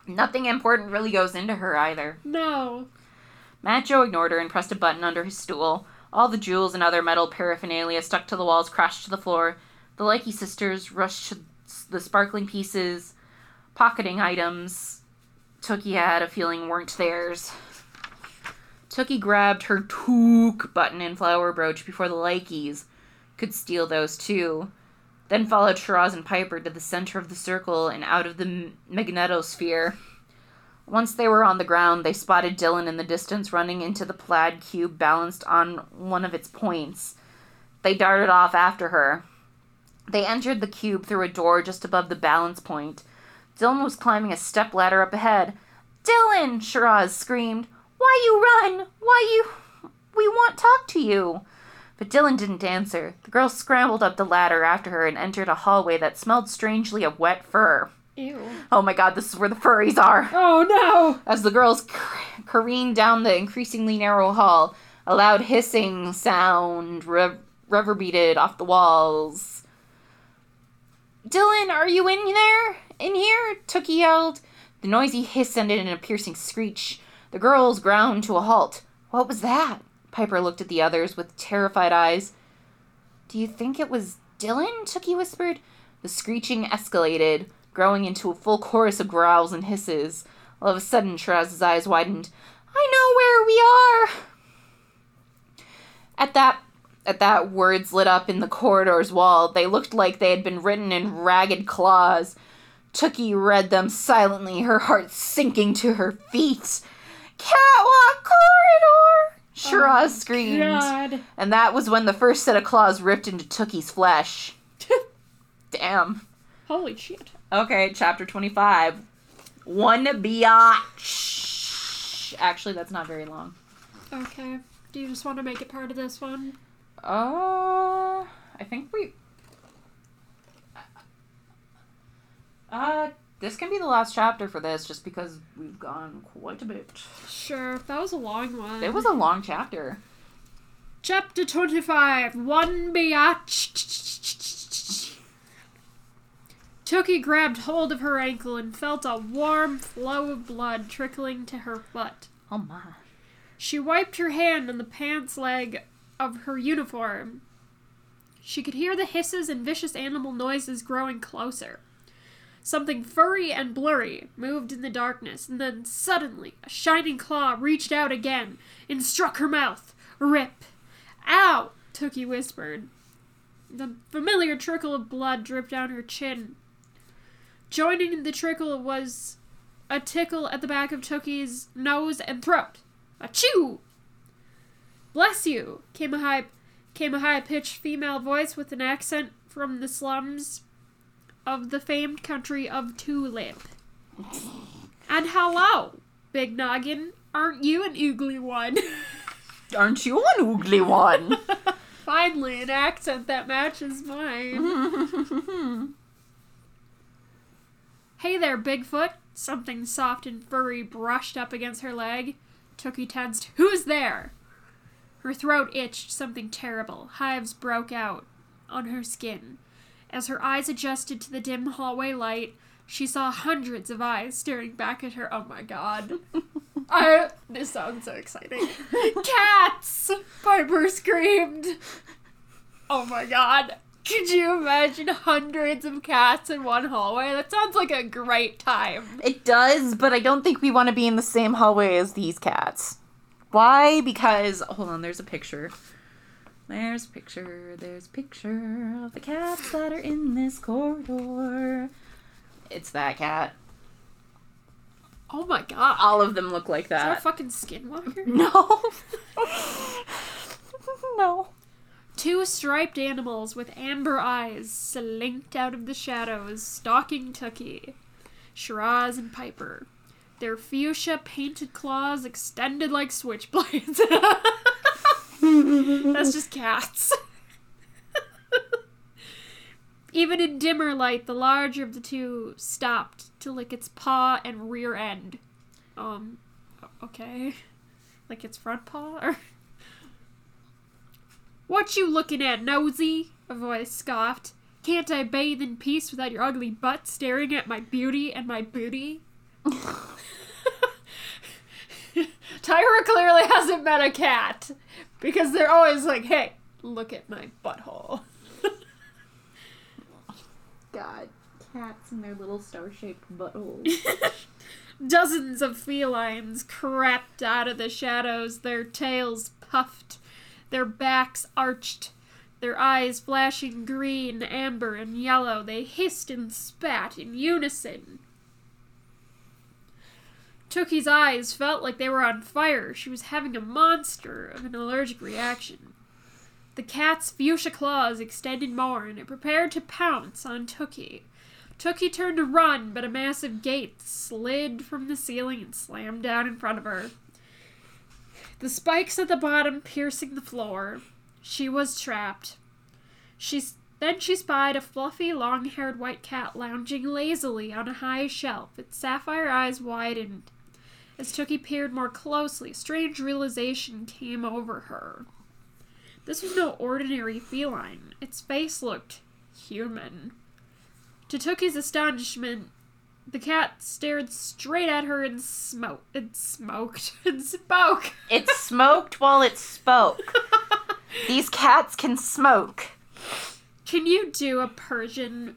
Nothing important really goes into her either. No. Matt Joe ignored her and pressed a button under his stool. All the jewels and other metal paraphernalia stuck to the walls crashed to the floor. The Likey sisters rushed to the sparkling pieces, pocketing items Tookie had a feeling weren't theirs. Tookie grabbed her toque button and flower brooch before the Likeys could steal those too. Then followed Shiraz and Piper to the center of the circle and out of the magnetosphere. Once they were on the ground, they spotted Dylan in the distance running into the plaid cube balanced on one of its points. They darted off after her. They entered the cube through a door just above the balance point. Dylan was climbing a step ladder up ahead. Dylan! Shiraz screamed. Why you run? Why you. We want talk to you. But Dylan didn't answer. The girl scrambled up the ladder after her and entered a hallway that smelled strangely of wet fur. Ew. Oh my god, this is where the furries are. Oh no! As the girls car- careened down the increasingly narrow hall, a loud hissing sound rev- reverberated off the walls. Dylan, are you in there? In here? Tookie yelled. The noisy hiss ended in a piercing screech. The girls ground to a halt. What was that? Piper looked at the others with terrified eyes. Do you think it was Dylan? Tookie whispered. The screeching escalated, growing into a full chorus of growls and hisses. All of a sudden, Shiraz's eyes widened. I know where we are! At that at that words lit up in the corridor's wall. They looked like they had been written in ragged claws. Tookie read them silently, her heart sinking to her feet. Catwalk corridor! Shiraz screamed. God. And that was when the first set of claws ripped into Tookie's flesh. Damn. Holy shit. Okay, chapter 25. One biatch. Actually, that's not very long. Okay. Do you just want to make it part of this one? Uh, I think we. Uh, this can be the last chapter for this just because we've gone quite a bit. Sure. That was a long one. It was a long chapter. Chapter 25 One Biatch. Tookie grabbed hold of her ankle and felt a warm flow of blood trickling to her foot. Oh my. She wiped her hand on the pants leg of her uniform. She could hear the hisses and vicious animal noises growing closer. Something furry and blurry moved in the darkness, and then suddenly a shining claw reached out again and struck her mouth. Rip! Ow! Tookie whispered. The familiar trickle of blood dripped down her chin. Joining the trickle was a tickle at the back of Tookie's nose and throat. Achoo! Bless you! came a high came a high pitched female voice with an accent from the slums of the famed country of Tulip. And hello, Big Noggin. Aren't you an oogly one? Aren't you an oogly one? Finally, an accent that matches mine. Hey there, Bigfoot. Something soft and furry brushed up against her leg. Tookie tensed. Who's there? Her throat itched something terrible. Hives broke out on her skin. As her eyes adjusted to the dim hallway light, she saw hundreds of eyes staring back at her. Oh my god. I this sounds so exciting. Cats! Piper screamed. Oh my god. Could you imagine hundreds of cats in one hallway? That sounds like a great time. It does, but I don't think we want to be in the same hallway as these cats. Why? Because hold on, there's a picture. There's a picture. There's a picture of the cats that are in this corridor. It's that cat. Oh my god. All of them look like Is that a fucking skinwalker? No. no. Two striped animals with amber eyes slinked out of the shadows, stalking Tookie, Shiraz, and Piper. Their fuchsia painted claws extended like switchblades. That's just cats. Even in dimmer light, the larger of the two stopped to lick its paw and rear end. Um, okay. Like its front paw? Or. What you looking at, nosy? A voice scoffed. Can't I bathe in peace without your ugly butt staring at my beauty and my booty? Tyra clearly hasn't met a cat because they're always like, hey, look at my butthole. God. Cats and their little star shaped buttholes. Dozens of felines crept out of the shadows, their tails puffed, their backs arched, their eyes flashing green, amber, and yellow. They hissed and spat in unison. Tookie's eyes felt like they were on fire. She was having a monster of an allergic reaction. The cat's fuchsia claws extended more, and it prepared to pounce on Tookie. Tookie turned to run, but a massive gate slid from the ceiling and slammed down in front of her. The spikes at the bottom piercing the floor. She was trapped. She then she spied a fluffy, long-haired white cat lounging lazily on a high shelf. Its sapphire eyes widened. As Tookie peered more closely, strange realization came over her. This was no ordinary feline. Its face looked human. To Tookie's astonishment, the cat stared straight at her and smoked and smoked and spoke. it smoked while it spoke. These cats can smoke. Can you do a Persian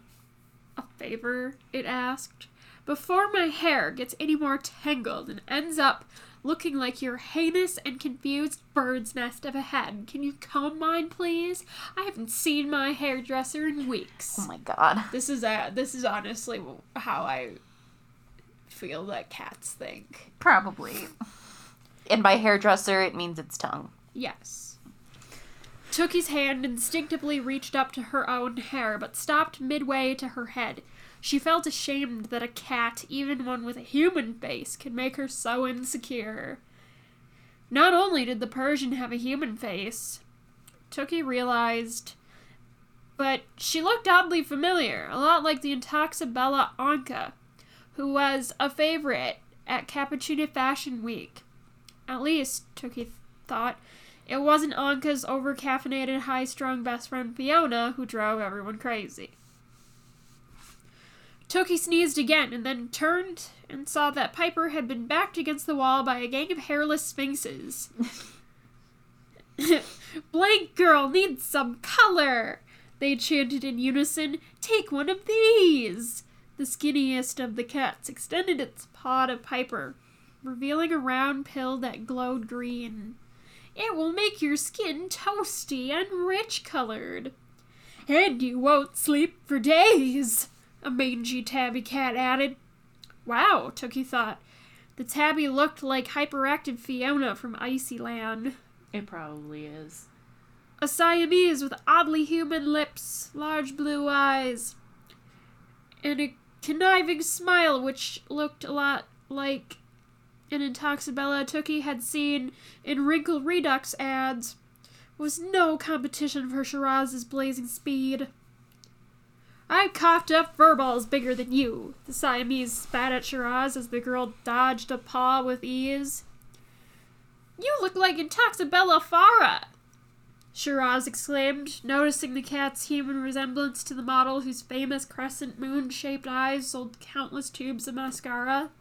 a favor? It asked. Before my hair gets any more tangled and ends up looking like your heinous and confused bird's nest of a head, can you comb mine, please? I haven't seen my hairdresser in weeks. Oh my god. This is a, this is honestly how I feel that cats think. Probably. And by hairdresser, it means its tongue. Yes. Tookie's hand instinctively reached up to her own hair, but stopped midway to her head. She felt ashamed that a cat, even one with a human face, could make her so insecure. Not only did the Persian have a human face, Tookie realized, but she looked oddly familiar, a lot like the Intoxibella Anka, who was a favorite at Cappuccino Fashion Week. At least, Tookie thought, it wasn't Anka's over-caffeinated, high-strung best friend Fiona who drove everyone crazy. Tookie sneezed again and then turned and saw that Piper had been backed against the wall by a gang of hairless sphinxes. Blank girl needs some color! They chanted in unison, Take one of these! The skinniest of the cats extended its paw to Piper, revealing a round pill that glowed green. It will make your skin toasty and rich colored. And you won't sleep for days, a mangy tabby cat added. Wow, Tookie thought. The tabby looked like hyperactive Fiona from Icy Land. It probably is. A Siamese with oddly human lips, large blue eyes, and a conniving smile which looked a lot like an Intoxibella Tookie had seen in Wrinkle Redux ads, was no competition for Shiraz's blazing speed. I coughed up furballs bigger than you, the Siamese spat at Shiraz as the girl dodged a paw with ease. You look like Intoxibella Farah, Shiraz exclaimed, noticing the cat's human resemblance to the model whose famous crescent moon shaped eyes sold countless tubes of mascara.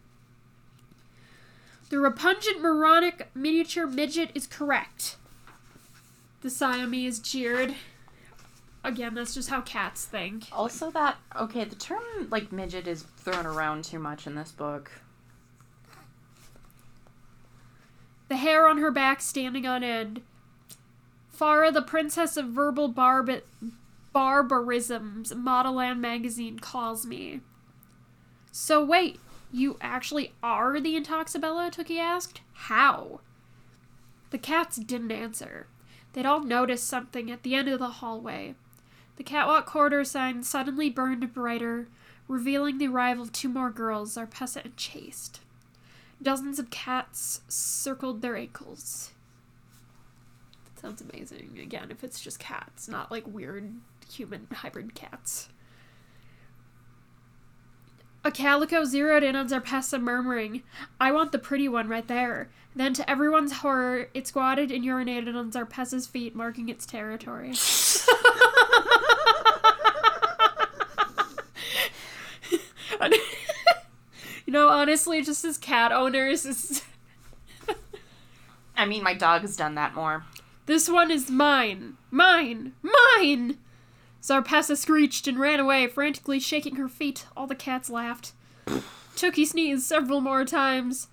The repugnant moronic miniature midget is correct. The Siamese jeered. Again, that's just how cats think. Also, that okay, the term like midget is thrown around too much in this book. The hair on her back standing on end. Farah, the princess of verbal barb- barbarisms, Modelland magazine calls me. So wait, you actually are the Intoxibella? Tookie asked. How? The cats didn't answer. They'd all noticed something at the end of the hallway. The catwalk corridor sign suddenly burned brighter, revealing the arrival of two more girls, Zarpessa and Chase. Dozens of cats circled their ankles. That sounds amazing. Again, if it's just cats, not like weird human hybrid cats. A calico zeroed in on Zarpessa, murmuring, I want the pretty one right there. Then, to everyone's horror, it squatted and urinated on Zarpessa's feet, marking its territory. you know, honestly, just as cat owners, it's, I mean, my dog has done that more. this one is mine. Mine! Mine! Zarpessa screeched and ran away, frantically shaking her feet. All the cats laughed. Tookie sneezed several more times.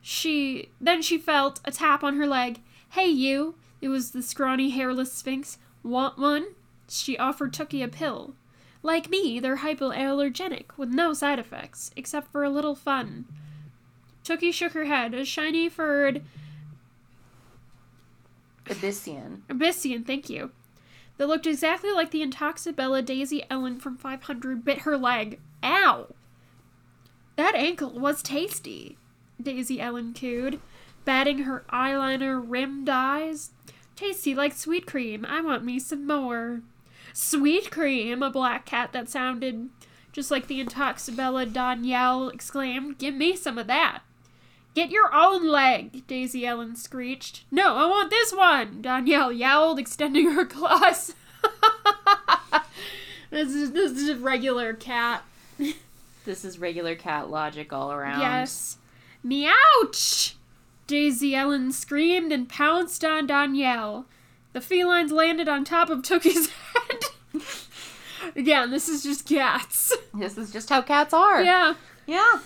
She then she felt a tap on her leg. Hey you! It was the scrawny, hairless sphinx. Want one? She offered Tookie a pill. Like me, they're hypoallergenic, with no side effects, except for a little fun. Tookie shook her head. A shiny furred Abyssian. Abyssian, thank you. That looked exactly like the Intoxibella Daisy Ellen from 500 bit her leg. Ow! That ankle was tasty, Daisy Ellen cooed, batting her eyeliner rimmed eyes. Tasty like sweet cream. I want me some more. Sweet cream, a black cat that sounded just like the Intoxibella Danielle exclaimed. Give me some of that. Get your own leg, Daisy Ellen screeched. No, I want this one, Danielle yowled, extending her claws. this is this is a regular cat. This is regular cat logic all around. Yes. Meouch! Daisy Ellen screamed and pounced on Danielle. The felines landed on top of Tookie's head. Again, this is just cats. This is just how cats are. Yeah. Yeah.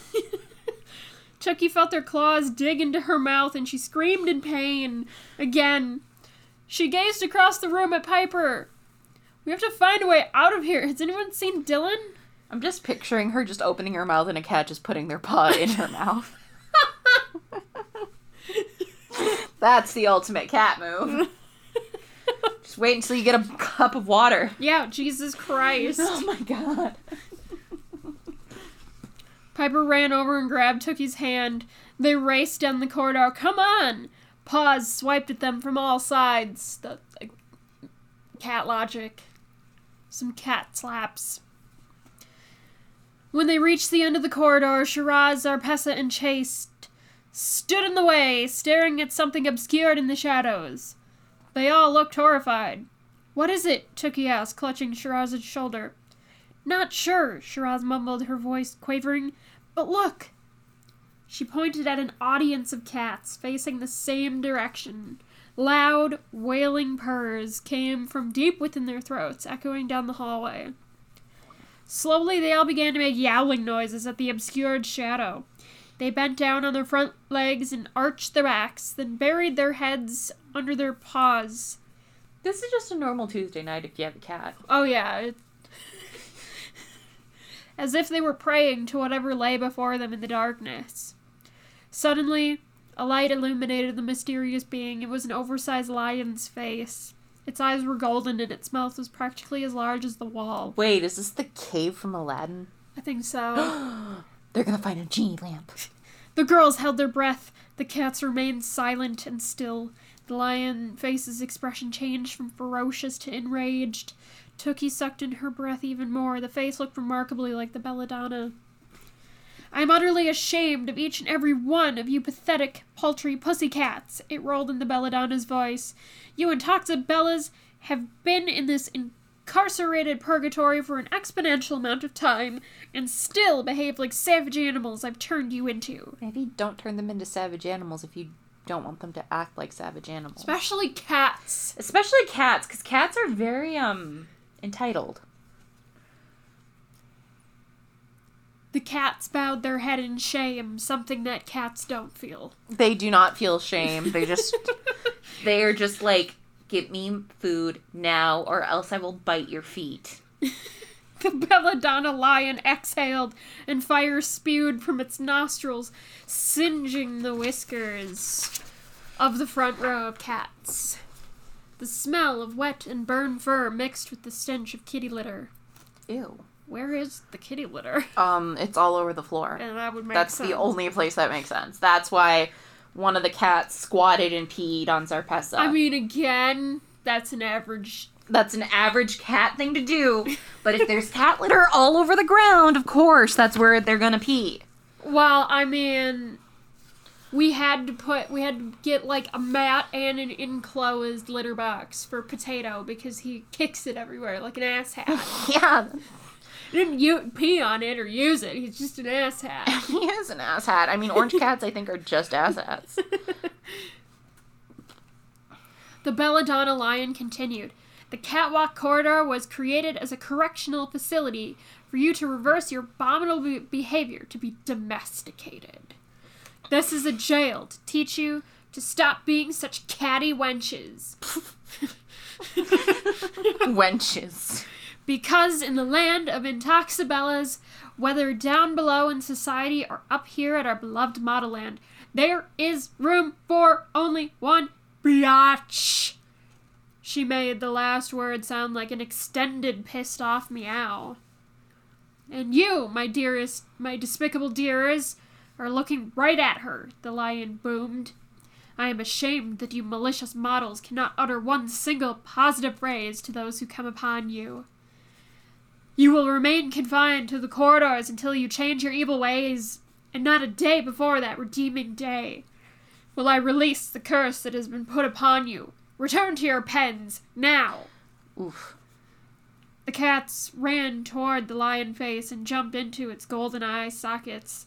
Tookie felt their claws dig into her mouth and she screamed in pain. Again. She gazed across the room at Piper. We have to find a way out of here. Has anyone seen Dylan? I'm just picturing her just opening her mouth and a cat just putting their paw in her mouth. That's the ultimate cat move. Just wait until you get a cup of water. yeah, Jesus Christ. Oh my god. Piper ran over and grabbed Tookie's hand. They raced down the corridor. Come on! Paws swiped at them from all sides. The, the cat logic. Some cat slaps. When they reached the end of the corridor, Shiraz, Zarpessa, and Chase stood in the way, staring at something obscured in the shadows. They all looked horrified. What is it? Tookie asked, clutching Shiraz's shoulder. Not sure, Shiraz mumbled, her voice quavering. But look! She pointed at an audience of cats facing the same direction. Loud, wailing purrs came from deep within their throats, echoing down the hallway. Slowly, they all began to make yowling noises at the obscured shadow. They bent down on their front legs and arched their backs, then buried their heads under their paws. This is just a normal Tuesday night if you have a cat. Oh, yeah. it- As if they were praying to whatever lay before them in the darkness. Suddenly, a light illuminated the mysterious being. It was an oversized lion's face. Its eyes were golden and its mouth was practically as large as the wall. Wait, is this the cave from Aladdin? I think so. They're gonna find a genie lamp. The girls held their breath. The cats remained silent and still. The lion face's expression changed from ferocious to enraged. Tookie sucked in her breath even more. The face looked remarkably like the belladonna. I'm utterly ashamed of each and every one of you pathetic, paltry pussycats, it rolled in the belladonna's voice. You intoxibellas have been in this incarcerated purgatory for an exponential amount of time and still behave like savage animals I've turned you into. Maybe don't turn them into savage animals if you don't want them to act like savage animals. Especially cats. Especially cats, because cats are very um entitled. The cats bowed their head in shame, something that cats don't feel. They do not feel shame. They just they are just like, give me food now, or else I will bite your feet. The belladonna lion exhaled, and fire spewed from its nostrils, singeing the whiskers of the front row of cats. The smell of wet and burned fur mixed with the stench of kitty litter. Ew. Where is the kitty litter? Um, it's all over the floor. And that would make That's sense. the only place that makes sense. That's why one of the cats squatted and peed on Zarpessa. I mean, again, that's an average. That's an average cat thing to do. But if there's cat litter all over the ground, of course, that's where they're gonna pee. Well, I mean, we had to put, we had to get like a mat and an enclosed litter box for Potato because he kicks it everywhere like an ass hat. Yeah, He didn't u- pee on it or use it. He's just an ass hat. he is an ass hat. I mean, orange cats, I think, are just ass hats. The Belladonna lion continued. The catwalk corridor was created as a correctional facility for you to reverse your abominable behavior to be domesticated. This is a jail to teach you to stop being such catty wenches. Wenches. Because in the land of Intoxibellas, whether down below in society or up here at our beloved Modelland, there is room for only one biatch. She made the last word sound like an extended pissed off meow. And you, my dearest, my despicable dearest, are looking right at her, the lion boomed. I am ashamed that you malicious models cannot utter one single positive phrase to those who come upon you. You will remain confined to the corridors until you change your evil ways, and not a day before that redeeming day will I release the curse that has been put upon you. Return to your pens, now! Oof. The cats ran toward the lion face and jumped into its golden eye sockets.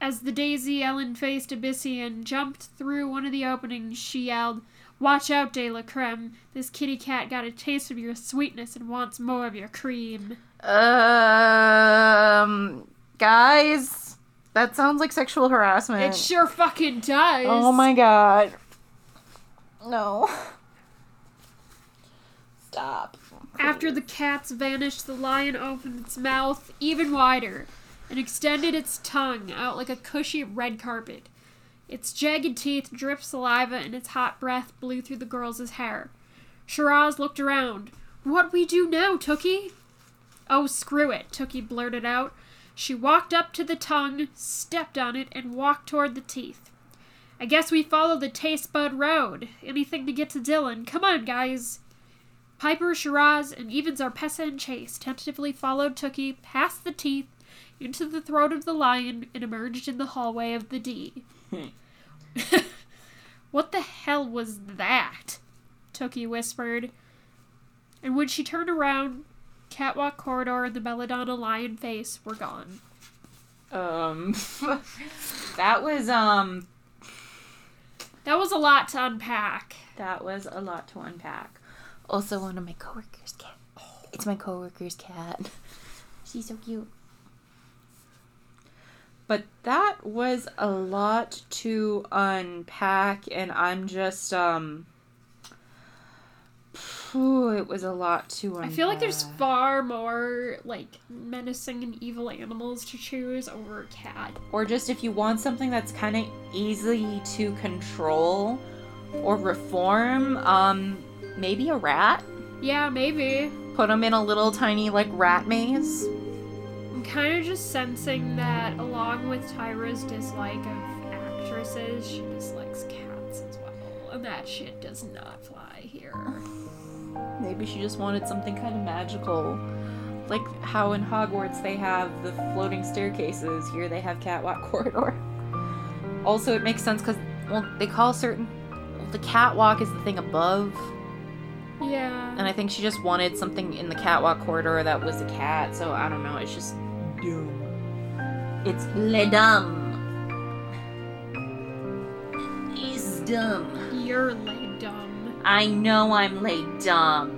As the daisy Ellen faced Abyssian jumped through one of the openings, she yelled, Watch out, De La Creme. This kitty cat got a taste of your sweetness and wants more of your cream. Um, guys, that sounds like sexual harassment. It sure fucking does. Oh my god. No. Stop. After the cats vanished, the lion opened its mouth even wider and extended its tongue out like a cushy red carpet. Its jagged teeth dripped saliva and its hot breath blew through the girl's hair. Shiraz looked around. What we do now, Tookie? Oh, screw it, Tookie blurted out. She walked up to the tongue, stepped on it, and walked toward the teeth. I guess we follow the taste bud road. Anything to get to Dylan. Come on, guys. Piper, Shiraz, and even Zarpessa and Chase tentatively followed Tookie past the teeth into the throat of the lion and emerged in the hallway of the D. what the hell was that? Tookie whispered. And when she turned around, catwalk corridor and the belladonna lion face were gone. Um, that was um, That was a lot to unpack. that was a lot to unpack. Also, one of my coworkers' cat. It's my coworker's cat. She's so cute. But that was a lot to unpack, and I'm just um. Phew, it was a lot to unpack. I feel like there's far more like menacing and evil animals to choose over a cat. or just if you want something that's kind of easy to control or reform, um, maybe a rat. Yeah, maybe. Put them in a little tiny like rat maze. I'm kind of just sensing that along with Tyra's dislike of actresses, she dislikes cats as well. And that shit does not fly here. Maybe she just wanted something kind of magical. Like how in Hogwarts they have the floating staircases, here they have catwalk corridor. Also, it makes sense because, well, they call certain. The catwalk is the thing above, Yeah. and I think she just wanted something in the catwalk corridor that was a cat, so I don't know, it's just dumb. It's le dumb. He's dumb. You're laid dumb. I know I'm laid dumb.